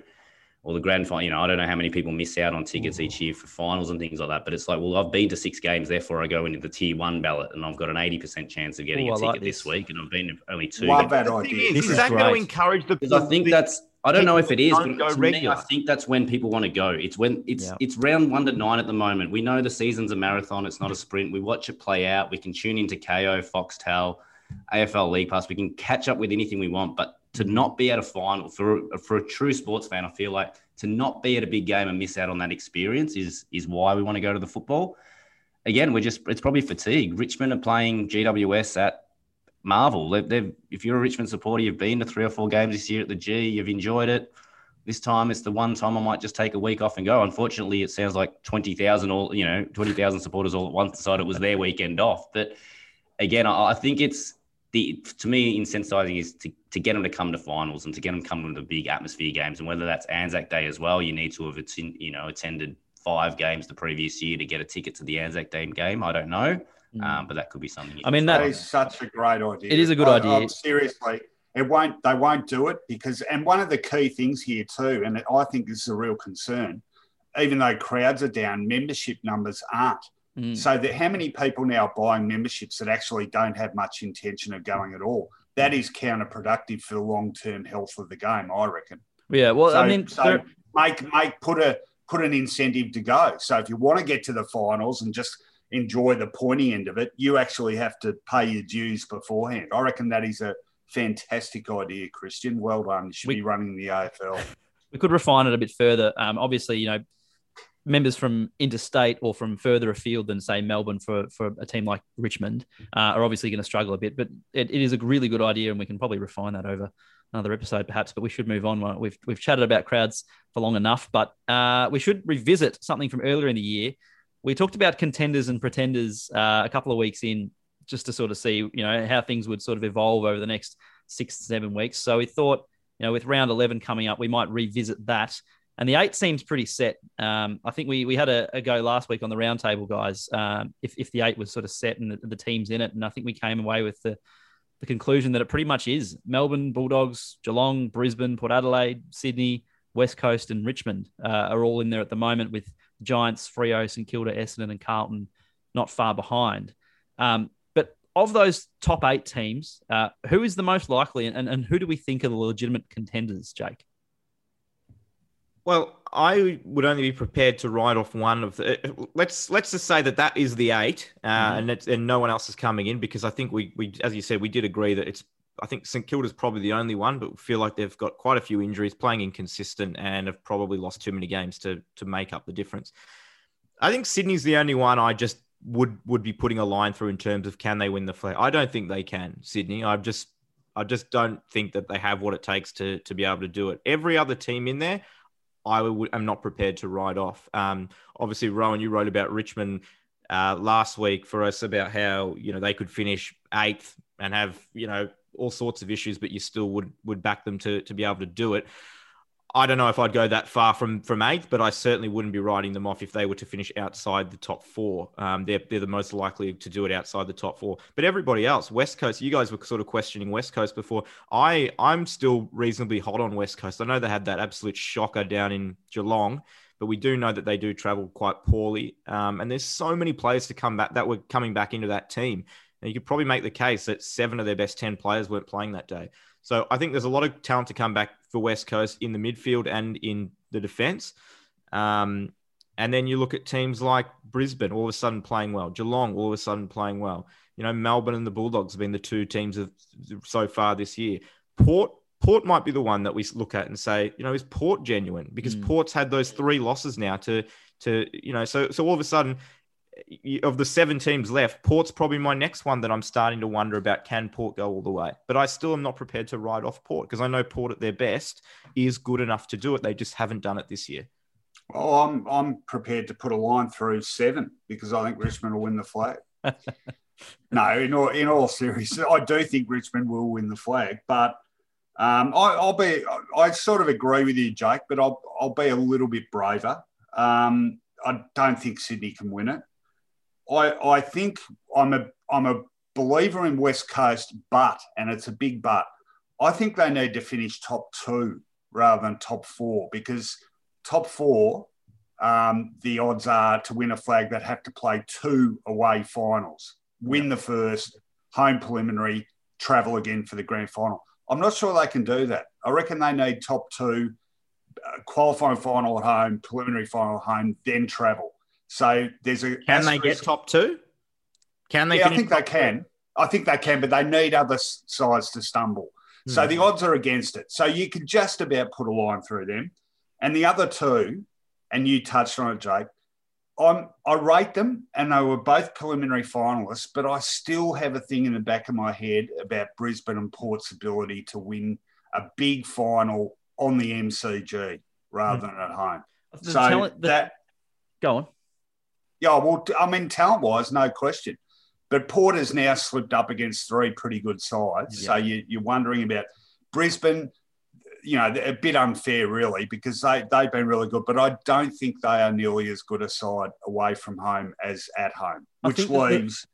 or the grand final, you know, I don't know how many people miss out on tickets each year for finals and things like that, but it's like, well, I've been to six games, therefore I go into the tier one ballot and I've got an 80% chance of getting Ooh, a I ticket like this this. week and I've been to only two. Love But- that idea. is, This is is that going to encourage the? because I think the- that's I don't know if it is, but go to me, I think that's when people want to go. It's when it's Yeah. it's round one to nine at the moment. We know the season's a marathon; it's not a sprint. We watch it play out. We can tune into Kayo, Foxtel, AFL League Pass. We can catch up with anything we want. But to not be at a final for for a true sports fan, I feel like to not be at a big game and miss out on that experience is is why we want to go to the football. Again, we're just it's probably fatigue. Richmond are playing GWS at Marvel. They've, they've, if you're a Richmond supporter, you've been to three or four games this year at the G, you've enjoyed it. This time, it's the one time I might just take a week off and go. Unfortunately, it sounds like twenty thousand all you know, twenty thousand supporters all at once decided it was their weekend off. But again, I, I think it's the to me incentivizing is to, to get them to come to finals and to get them come to the big atmosphere games, and whether that's Anzac Day as well, you need to have atten- you know attended five games the previous year to get a ticket to the Anzac Day game. I don't know. Um, but that could be something. I mean, can that- That try. is such a great idea. It is a good I- idea. I'm seriously, it won't. They won't do it because, and one of the key things here too, and I think this is a real concern. Even though crowds are down, membership numbers aren't. Mm. So that how many people now are buying memberships that actually don't have much intention of going at all? That is counterproductive for the long-term health of the game, I reckon. Yeah, well, so, I mean, so there- make make put a put an incentive to go. So if you want to get to the finals and just enjoy the pointy end of it, you actually have to pay your dues beforehand. I reckon that is a fantastic idea, Christian. Well done. You should We- be running the AFL. we could refine it a bit further. Um, obviously, you know, members from interstate or from further afield than say Melbourne for for a team like Richmond uh, are obviously going to struggle a bit. But it, it is a really good idea, and we can probably refine that over another episode perhaps. But we should move on. We've we've chatted about crowds for long enough, but uh, we should revisit something from earlier in the year. We talked about contenders and pretenders uh, a couple of weeks in, just to sort of see you know how things would sort of evolve over the next six to seven weeks. So we thought. You know, with round 11 coming up, we might revisit that and the eight seems pretty set. Um, I think we we had a, a, go last week on the roundtable, guys. Um, if, if the eight was sort of set and the, the, teams in it, and I think we came away with the the conclusion that it pretty much is Melbourne, Bulldogs, Geelong, Brisbane, Port Adelaide, Sydney, West Coast, and Richmond uh, are all in there at the moment with Giants, Freo, St Kilda, Essendon, and Carlton not far behind. Um, but of those top eight teams, uh, who is the most likely, and, and who do we think are the legitimate contenders, Jake? Well, I would only be prepared to write off one of the. Let's let's just say that that is the eight, uh, mm-hmm. and and no one else is coming in because I think we we as you said we did agree that it's. I think St Kilda's probably the only one, but feel like they've got quite a few injuries, playing inconsistent, and have probably lost too many games to to make up the difference. I think Sydney's the only one I just would would be putting a line through in terms of can they win the flag. I don't think they can, Sydney. I just I just don't think that they have what it takes to to be able to do it. Every other team in there I am not prepared to write off. Um, obviously, Rohan, you wrote about Richmond uh, last week for us about how you know they could finish eighth and have you know all sorts of issues, but you still would would back them to to be able to do it. I don't know if I'd go that far from from eighth, but I certainly wouldn't be writing them off if they were to finish outside the top four. Um, they're they're the most likely to do it outside the top four. But everybody else, West Coast, you guys were sort of questioning West Coast before. I I'm still reasonably hot on West Coast. I know they had that absolute shocker down in Geelong, but we do know that they do travel quite poorly. Um, and there's so many players to come back that were coming back into that team. And you could probably make the case that seven of their best ten players weren't playing that day. So I think there's a lot of talent to come back for West Coast in the midfield and in the defence. Um, and then you look at teams like Brisbane, all of a sudden playing well. Geelong, all of a sudden playing well. You know, Melbourne and the Bulldogs have been the two teams of so far this year. Port, Port might be the one that we look at and say, you know, is Port genuine? Because mm. Port's had those three losses now to, to you know, so so all of a sudden of the seven teams left, Port's probably my next one that I'm starting to wonder about. Can Port go all the way? But I still am not prepared to write off Port because I know Port at their best is good enough to do it. They just haven't done it this year. Well, I'm I'm prepared to put a line through seven because I think Richmond will win the flag. no, in all in all seriousness, I do think Richmond will win the flag, but um, I, will be I sort of agree with you, Jake, but I'll I'll be a little bit braver. Um, I don't think Sydney can win it. I, I think I'm a I'm a believer in West Coast, but and it's a big but. I think they need to finish top two rather than top four because top four, um, the odds are to win a flag that have to play two away finals, win the first, home preliminary, travel again for the grand final. I'm not sure they can do that. I reckon they need top two, uh, qualifying final at home, preliminary final at home, then travel. So there's a. Can they get top two? Can they? Yeah, I think they can. I think they can, but they need other sides to stumble. Hmm. So the odds are against it. So you can just about put a line through them. And the other two, and you touched on it, Jake. I'm, I rate them, and they were both preliminary finalists, but I still have a thing in the back of my head about Brisbane and Port's ability to win a big final on the MCG rather hmm. than at home. The so talent, the, that go on. Yeah, well, I mean, talent wise, no question. But Porter's now slipped up against three pretty good sides. Yeah. So you, you're wondering about Brisbane, you know, a bit unfair, really, because they, they've been really good. But I don't think they are nearly as good a side away from home as at home, which leaves.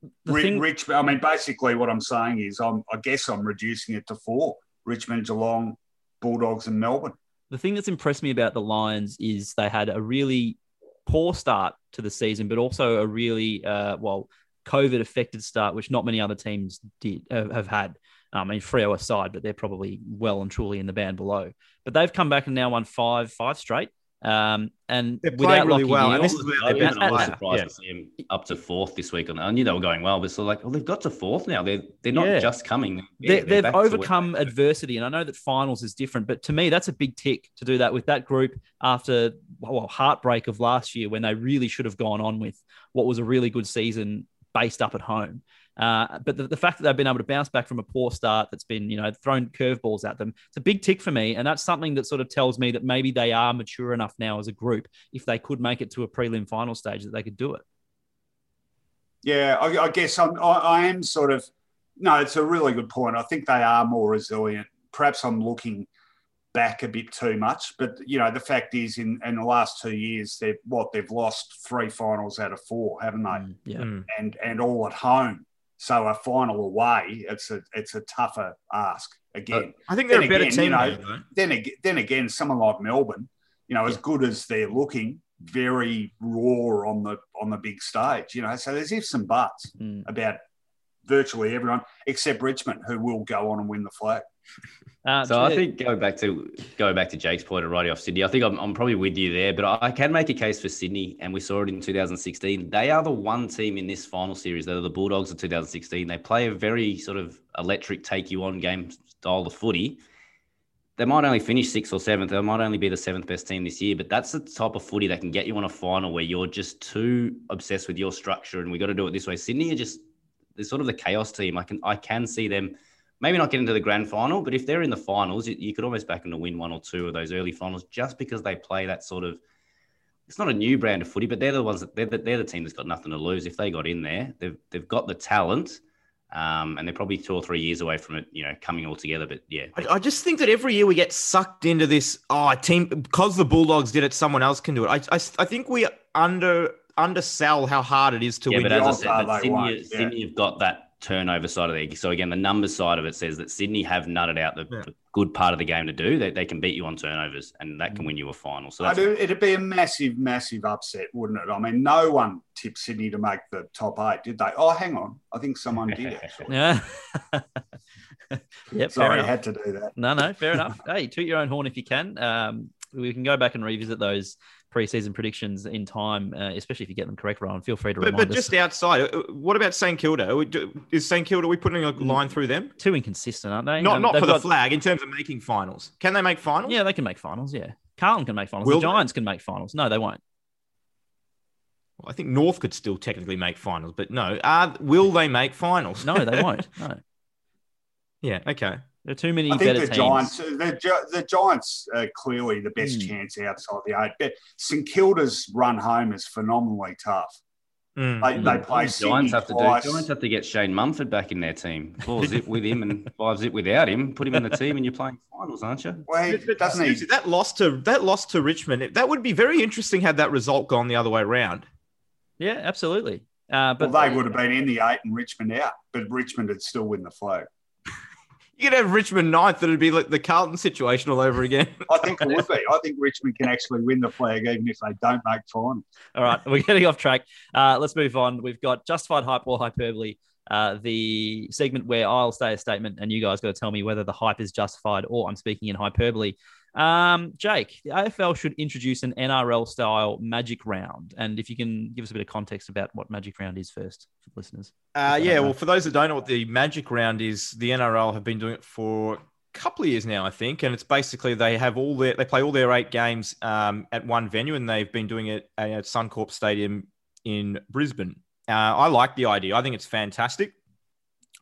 The, the thing... Rich, I mean, basically, what I'm saying is, I'm, I guess I'm reducing it to four: Richmond, Geelong, Bulldogs, and Melbourne. The thing that's impressed me about the Lions is they had a really poor start to the season, but also a really uh, well COVID affected start, which not many other teams did have, had. I mean, Freo aside, but they're probably well and truly in the band below. But they've come back and now won five, five straight. Um, and They're without playing really Lachie well, Neale, and this is where I they're was, best I was surprised Yeah. to see him up to fourth this week. I knew they were going well, but so like, well, they've got to fourth now. They're they're not Yeah. just coming. they, Yeah, they're they've back to where overcome adversity, and I know that finals is different, but to me, that's a big tick to do that with that group after well heartbreak of last year when they really should have gone on with what was a really good season based up at home. Uh, but the, the fact that they've been able to bounce back from a poor start that's been, you know, thrown curveballs at them, it's a big tick for me. And that's something that sort of tells me that maybe they are mature enough now as a group, if they could make it to a prelim final stage, that they could do it. Yeah, I, I guess I'm, I, I am sort of. No, it's a really good point. I think they are more resilient. Perhaps I'm looking back a bit too much, but you know, the fact is, in, in the last two years, they've what they've lost three finals out of four, haven't they? Mm, yeah. Mm. And and all at home. So a final away, it's a it's a tougher ask again. I think they're Then a better again, team you know, though, then again, then again, someone like Melbourne, you know, as good as they're looking, very raw on the on the big stage. You know, so there's ifs and buts Mm. about virtually everyone except Richmond, who will go on and win the flag. Uh, So I think go back to go back to Jake's point of writing off Sydney. I think I'm, I'm probably with you there, but I, I can make a case for Sydney, and we saw it in 2016. They are the one team in this final series. They're the Bulldogs of 2016. They play a very sort of electric, take you on game style of footy. They might only finish sixth or seventh. They might only be the seventh best team this year, but that's the type of footy that can get you on a final where you're just too obsessed with your structure and we got to do it this way. Sydney are just they're sort of the chaos team. I can I can see them maybe not get into the grand final, but if they're in the finals, you, you could almost back them to win one or two of those early finals just because they play that sort of. It's not a new brand of footy, but they're the ones that they're the, they're the team that's got nothing to lose. If they got in there, they've they've got the talent, um, and they're probably two or three years away from it, you know, coming all together. But yeah, I, I just think that every year we get sucked into this. Oh, team because the Bulldogs did it, someone else can do it. I, I, I think we under undersell how hard it is to yeah, win. but as I said, are but they Sydney, won't, yeah. Sydney have got that turnover side of the So again, the numbers side of it says that Sydney have nutted out the, Yeah. the good part of the game to do. They, they can beat you on turnovers, and that can win you a final. So that's do, it'd be a massive, massive upset, wouldn't it? I mean, no one tipped Sydney to make the top eight, did they? Oh, hang on. I think someone did actually. Yeah. yep. Sorry, I had to do that. No, no, fair enough. Hey, toot your own horn if you can. Um, we can go back and revisit those preseason predictions in time, uh, especially if you get them correct, Ryan. Feel free to But, remind but us. just outside, uh, what about St Kilda? Is St Kilda? Are we putting a line through them? Too inconsistent, aren't they? Not Um, not for the flag in terms of making finals. Can they make finals? Yeah, they can make finals. Yeah, Carlton can make finals. Will the they? Giants can make finals. No, they won't. I think North could still technically make finals, but no. Uh, will they make finals? No, they won't. No, yeah. Okay. There are too many I think better the teams. Giants, the, the Giants are clearly the best Hmm. chance outside the eight. But St Kilda's run home is phenomenally tough. Mm. They, they Mm. play The Giants have to twice. do. Giants have to get Shane Mumford back in their team. Four zip with him and five zip without him. Put him in the team, and you're playing finals, aren't you? Well, he- But- but doesn't he? That loss to that loss to Richmond. That would be very interesting had that result gone the other way around. Yeah, absolutely. Uh, but well, they would have been in the eight and Richmond out, but Richmond would still win the flag. You could have Richmond ninth. That'd be like the Carlton situation all over again. I think it would be. I think Richmond can actually win the flag even if they don't make finals. All right, we're getting off track. Uh, let's move on. We've got justified hype or hyperbole, uh, the segment where I'll say a statement and you guys got to tell me whether the hype is justified or I'm speaking in hyperbole. Um, Jake, the AFL should introduce an NRL style magic round. And if you can give us a bit of context about what magic round is first for listeners. Uh, yeah, well, for those that don't know what the Magic Round is, the NRL have been doing it for a couple of years now, I think, and it's basically they have all their they play all their eight games um, at one venue, and they've been doing it at Suncorp Stadium in Brisbane. Uh, I like the idea. I think it's fantastic.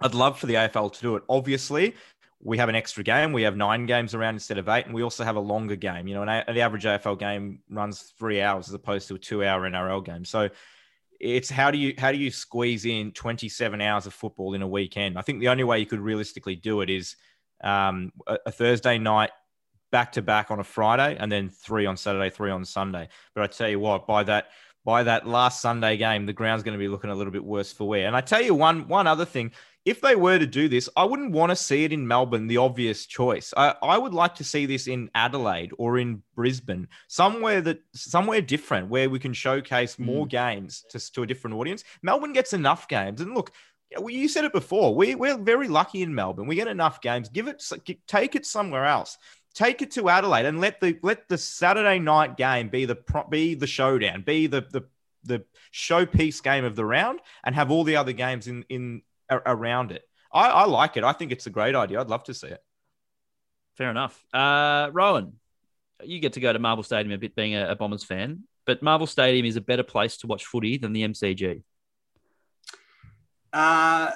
I'd love for the AFL to do it. Obviously, we have an extra game. We have nine games around instead of eight, and we also have a longer game. You know, an, a- the average AFL game runs three hours as opposed to a two-hour NRL game. So it's how do you how do you squeeze in 27 hours of football in a weekend? I think the only way you could realistically do it is um, a, a Thursday night back to back on a Friday, and then three on Saturday, three on Sunday. But I tell you what, by that by that last Sunday game, the ground's going to be looking a little bit worse for wear. And I tell you one one other thing. If they were to do this, I wouldn't want to see it in Melbourne, the obvious choice. I, I would like to see this in Adelaide or in Brisbane, somewhere that somewhere different where we can showcase more hmm. games to, to a different audience. Melbourne gets enough games, and look, you said it before. We we're very lucky in Melbourne. We get enough games. Give it, take it somewhere else. take it to Adelaide and let the let the Saturday night game be the be the showdown, be the the the showpiece game of the round, and have all the other games in in around it. I, I like it. I think it's a great idea. I'd love to see it. Fair enough. Uh, Rohan, you get to go to Marvel Stadium a bit, being a, a Bombers fan, but Marvel Stadium is a better place to watch footy than the MCG. Uh,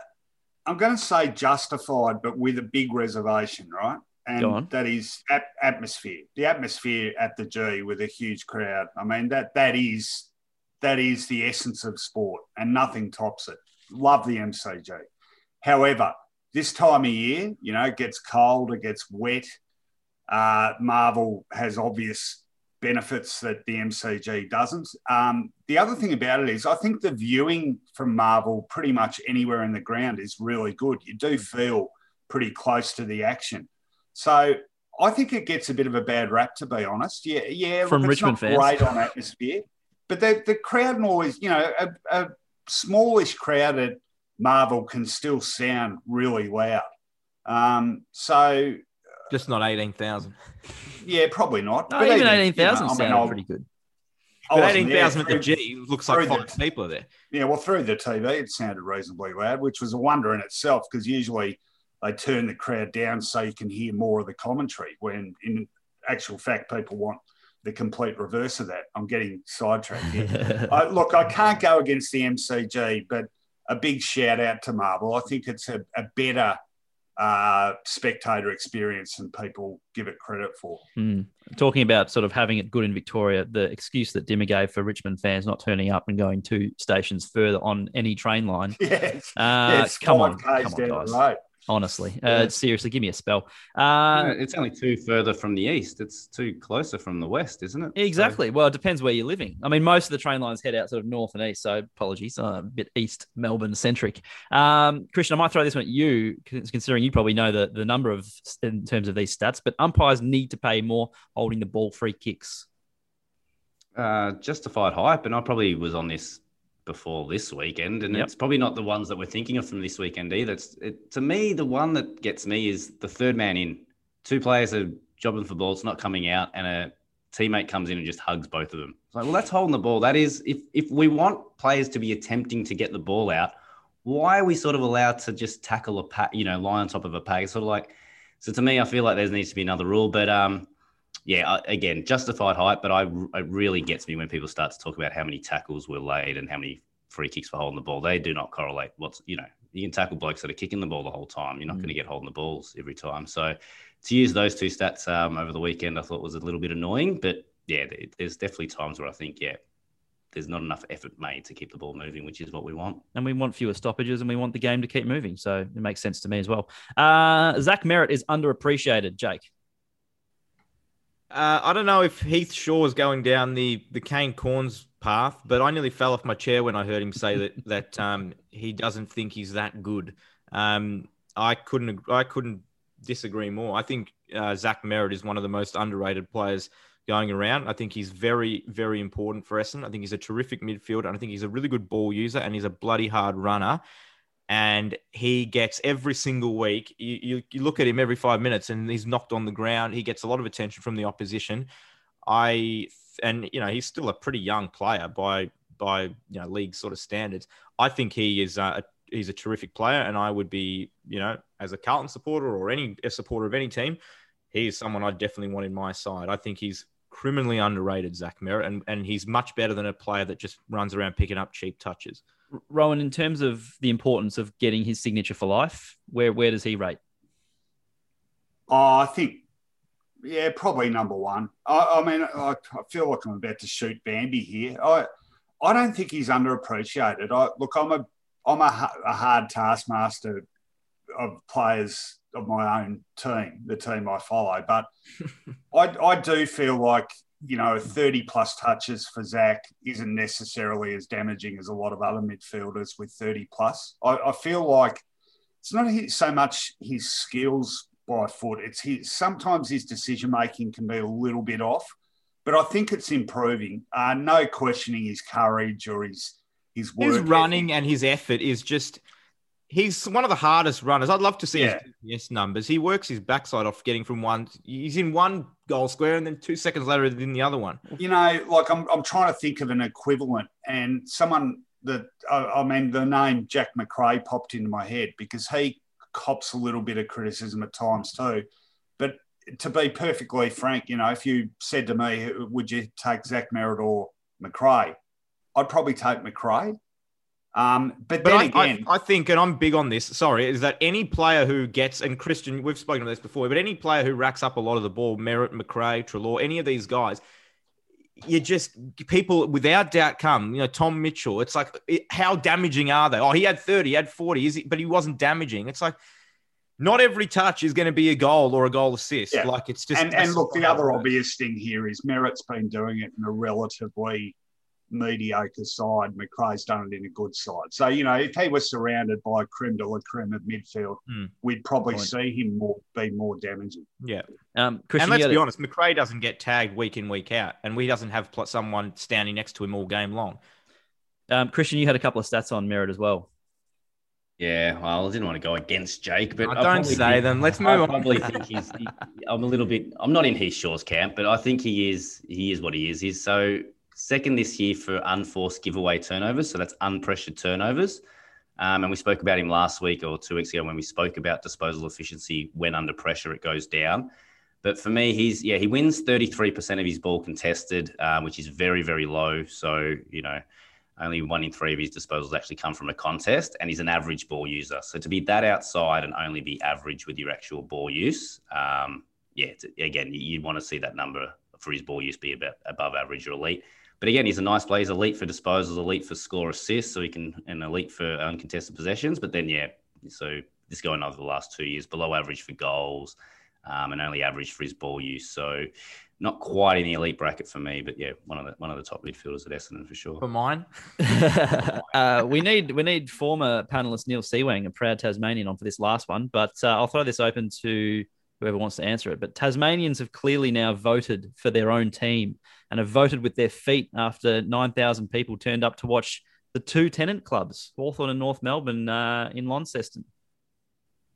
I'm going to say justified, but with a big reservation, right? And that is ap- atmosphere. The atmosphere at the G with a huge crowd. I mean that that is that is the essence of sport, and nothing tops it. Love the MCG. However, this time of year, you know, it gets cold, it gets wet. Uh, Marvel has obvious benefits that the MCG doesn't. Um, the other thing about it is, I think the viewing from Marvel pretty much anywhere in the ground is really good. You do feel pretty close to the action. So I think it gets a bit of a bad rap, to be honest. Yeah, yeah. From Richmond fans, great on atmosphere, but the the crowd always, you know, a, a smallish crowd at Marvel can still sound really loud. Um, so just not eighteen thousand. Yeah, probably not. No, but even eighteen thousand you know, sounds pretty good. But eighteen thousand at the G looks like five the, people are there. Yeah, well, through the TV, it sounded reasonably loud, which was a wonder in itself because usually they turn the crowd down so you can hear more of the commentary. When in actual fact, people want the complete reverse of that. I'm getting sidetracked here. I, look, I can't go against the MCG, but a big shout out to Marvel. I think it's a, a better uh, spectator experience than people give it credit for. Mm. Talking about sort of having it good in Victoria, the excuse that Dimma gave for Richmond fans not turning up and going two stations further on any train line. Yes, uh, yes come on, come on, guys. Honestly, uh, seriously, give me a spell. Uh, it's only two further from the east. It's two closer from the west, isn't it? Exactly. So... Well, it depends where you're living. I mean, most of the train lines head out sort of north and east. So apologies, uh, a bit east Melbourne centric. Um, Christian, I might throw this one at you, considering you probably know the, the number of in terms of these stats. But umpires need to pay more holding the ball free kicks. Uh, justified hype, and I probably was on this before this weekend, and yep. it's probably not the ones that we're thinking of from this weekend either. It's, it, to me, the one that gets me is the third man in. Two players are jobbing for balls, not coming out, and a teammate comes in and just hugs both of them. It's like, well, that's holding the ball. That is, if if we want players to be attempting to get the ball out, why are we sort of allowed to just tackle a pack, you know, lie on top of a pack? It's sort of like, so to me, I feel like there needs to be another rule, but um, yeah, again, justified hype, but I it really gets me when people start to talk about how many tackles were laid and how many free kicks for holding the ball. They do not correlate. What's you know, you can tackle blokes that are kicking the ball the whole time. You're not mm. going to get holding the balls every time. So to use those two stats um, over the weekend, I thought was a little bit annoying. But yeah, there's definitely times where I think yeah, there's not enough effort made to keep the ball moving, which is what we want. And we want fewer stoppages and we want the game to keep moving. So it makes sense to me as well. Uh, Zach Merrett is underappreciated, Jake. Uh, I don't know if Heath Shaw is going down the the Kane Cornes path, but I nearly fell off my chair when I heard him say that that um, he doesn't think he's that good. Um, I couldn't I couldn't disagree more. I think uh, Zach Merrett is one of the most underrated players going around. I think he's very very important for Essendon. I think he's a terrific midfielder, and I think he's a really good ball user, and he's a bloody hard runner and he gets every single week. You, you, you, look at him every five minutes, and he's knocked on the ground. He gets a lot of attention from the opposition. I and you know he's still a pretty young player by by you know league sort of standards. I think he is a, he's a terrific player, and I would be you know as a Carlton supporter or any a supporter of any team, he is someone I definitely want in my side. I think he's criminally underrated, Zach Merrett, and and he's much better than a player that just runs around picking up cheap touches. Rohan, in terms of the importance of getting his signature for life, where where does he rate? Oh, I think, yeah, probably number one. I, I mean, I, I, feel like I'm about to shoot Bambi here. I I don't think he's underappreciated. I look, I'm a I'm a, a hard taskmaster of players of my own team, the team I follow, but I I do feel like you know, 30 plus touches for Zach isn't necessarily as damaging as a lot of other midfielders with 30 plus. I, I feel like it's not so much his skills by foot, it's his, sometimes his decision making can be a little bit off, but I think it's improving. Uh, no questioning his courage or his his. His running and his effort is just He's one of the hardest runners. I'd love to see Yeah. his GPS numbers. He works his backside off getting from one. He's in one goal square and then two seconds later he's in the other one. you know, like I'm, I'm trying to think of an equivalent, and someone that I, I mean, the name Jack Macrae popped into my head because he cops a little bit of criticism at times too. But to be perfectly frank, you know, if you said to me, would you take Zach Merrett or Macrae, I'd probably take Macrae. Um, but, But then I, again, I, I think, and I'm big on this, sorry, is that any player who gets, and Christian, we've spoken about this before, but any player who racks up a lot of the ball, Merrett, Macrae, Treloar, any of these guys, you just, people without doubt come, you know, Tom Mitchell, it's like, it, how damaging are they? Oh, he had 30, he had 40, is he, but he wasn't damaging. It's like, not every touch is going to be a goal or a goal assist. Yeah. Like it's just, and, and look, the other obvious thing here is Merrett's been doing it in a relatively mediocre side. Macrae's done it in a good side. So, you know, if he was surrounded by creme de la creme of midfield, Hmm. we'd probably Point. see him more be more damaging. Yeah. Um, Christian, and let's be had honest, Macrae doesn't get tagged week in, week out, and we doesn't have pl- someone standing next to him all game long. um, Christian, you had a couple of stats on Merrett as well. Yeah, well, I didn't want to go against Jake, but Oh, I don't say think- them. Let's I move on. probably think he's. he- I'm a little bit. I'm not in Heath Shaw's camp, but I think he is. He is what he is. He's so second this year for unforced giveaway turnovers. So that's unpressured turnovers. Um, and we spoke about him last week or two weeks ago when we spoke about disposal efficiency. When under pressure, it goes down. But for me, he's yeah he wins 33% of his ball contested, uh, which is very very low. So you know only one in three of his disposals actually come from a contest, and he's an average ball user. So to be that outside and only be average with your actual ball use, um, yeah, again, you'd want to see that number for his ball use be about above average or elite. But again, he's a nice player. He's elite for disposals, elite for score assists, so he can and elite for uncontested possessions. But then, yeah, so this going over the last two years, below average for goals, um, and only average for his ball use. So not quite in the elite bracket for me, but yeah, one of the one of the top midfielders at Essendon for sure. For mine, uh, we need we need former panelist Neil Seawang, a proud Tasmanian, on for this last one. But uh, I'll throw this open to whoever wants to answer it. But Tasmanians have clearly now voted for their own team and have voted with their feet after nine thousand people turned up to watch the two tenant clubs, Hawthorn and North Melbourne, uh, in Launceston.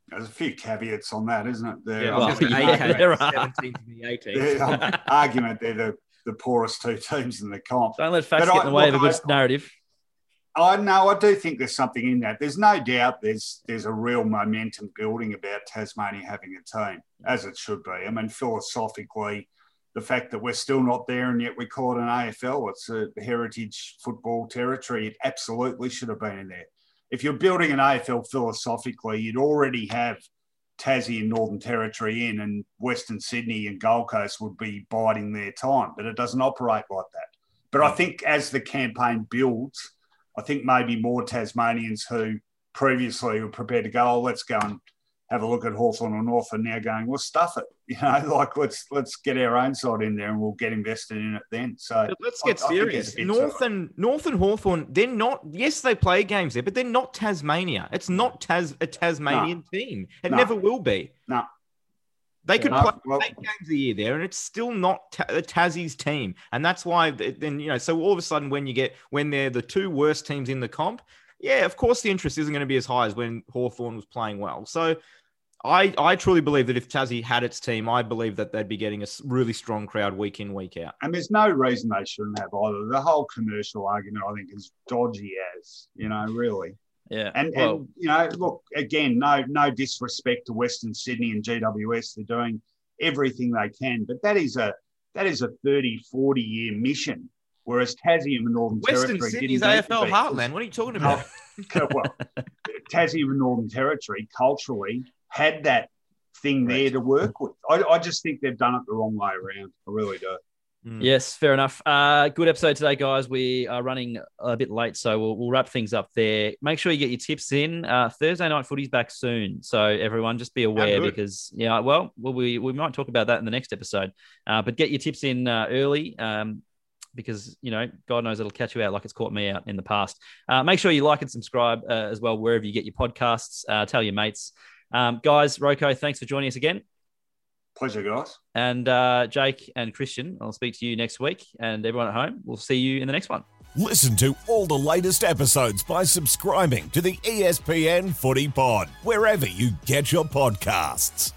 There's a few caveats on that, isn't it? The, yeah, well, I was yeah, there are. the 17th and the 18th. the argument they're the, the poorest two teams in the comp. Don't let facts But get I- in the way of a good I- narrative. I know I do think there's something in that. There's no doubt there's there's a real momentum building about Tasmania having a team, as it should be. I mean, philosophically, the fact that we're still not there and yet we call it an AFL, it's a heritage football territory. It absolutely should have been in there. If you're building an AFL philosophically, you'd already have Tassie and Northern Territory in, and Western Sydney and Gold Coast would be biding their time, but it doesn't operate like that. But I mm. think as the campaign builds, I think maybe more Tasmanians who previously were prepared to go, oh, let's go and have a look at Hawthorn or North are now going, well, stuff it. You know, like let's let's get our own side in there and we'll get invested in it then. So But let's get I serious. bit North and North and Hawthorn, they're not. Yes, they play games there, but they're not Tasmania. It's not Tas a Tasmanian team. It No. never will be. No. They could play well- eight games a year there, and it's still not ta- uh, Tassie's team. And that's why then you know. So all of a sudden, when you get when they're the two worst teams in the comp, yeah, of course the interest isn't going to be as high as when Hawthorn was playing well. So. I, I truly believe that if Tassie had its team, I believe that they'd be getting a really strong crowd week in, week out. and there's no reason they shouldn't have either. The whole commercial argument, I think, is dodgy as, you know, really. Yeah. And, well, and you know, look again, no no disrespect to Western Sydney and GWS. They're doing everything they can, but that is a that is a 30, 40 year mission. Whereas Tassie and the Northern Western Territory Sydney's didn't need to AFL heartland. What are you talking about? well, Tassie and the Northern Territory culturally had that thing there to work with. I, I just think they've done it the wrong way around. I really do. Mm. Yes, fair enough. Uh, good episode today, guys. We are running a bit late, so we'll, we'll wrap things up there. Make sure you get your tips in. Uh, Thursday night footy's back soon, so everyone just be aware because yeah, well, well, we we might talk about that in the next episode. Uh, but get your tips in uh, early. Um, because you know, God knows it'll catch you out like it's caught me out in the past. Uh, make sure you like and subscribe uh, as well wherever you get your podcasts. Uh, tell your mates, um, guys. Rocco, thanks for joining us again. Pleasure, guys. And uh, Jake and Christian, I'll speak to you next week. And everyone at home, we'll see you in the next one. Listen to all the latest episodes by subscribing to the ESPN Footy Pod, wherever you get your podcasts.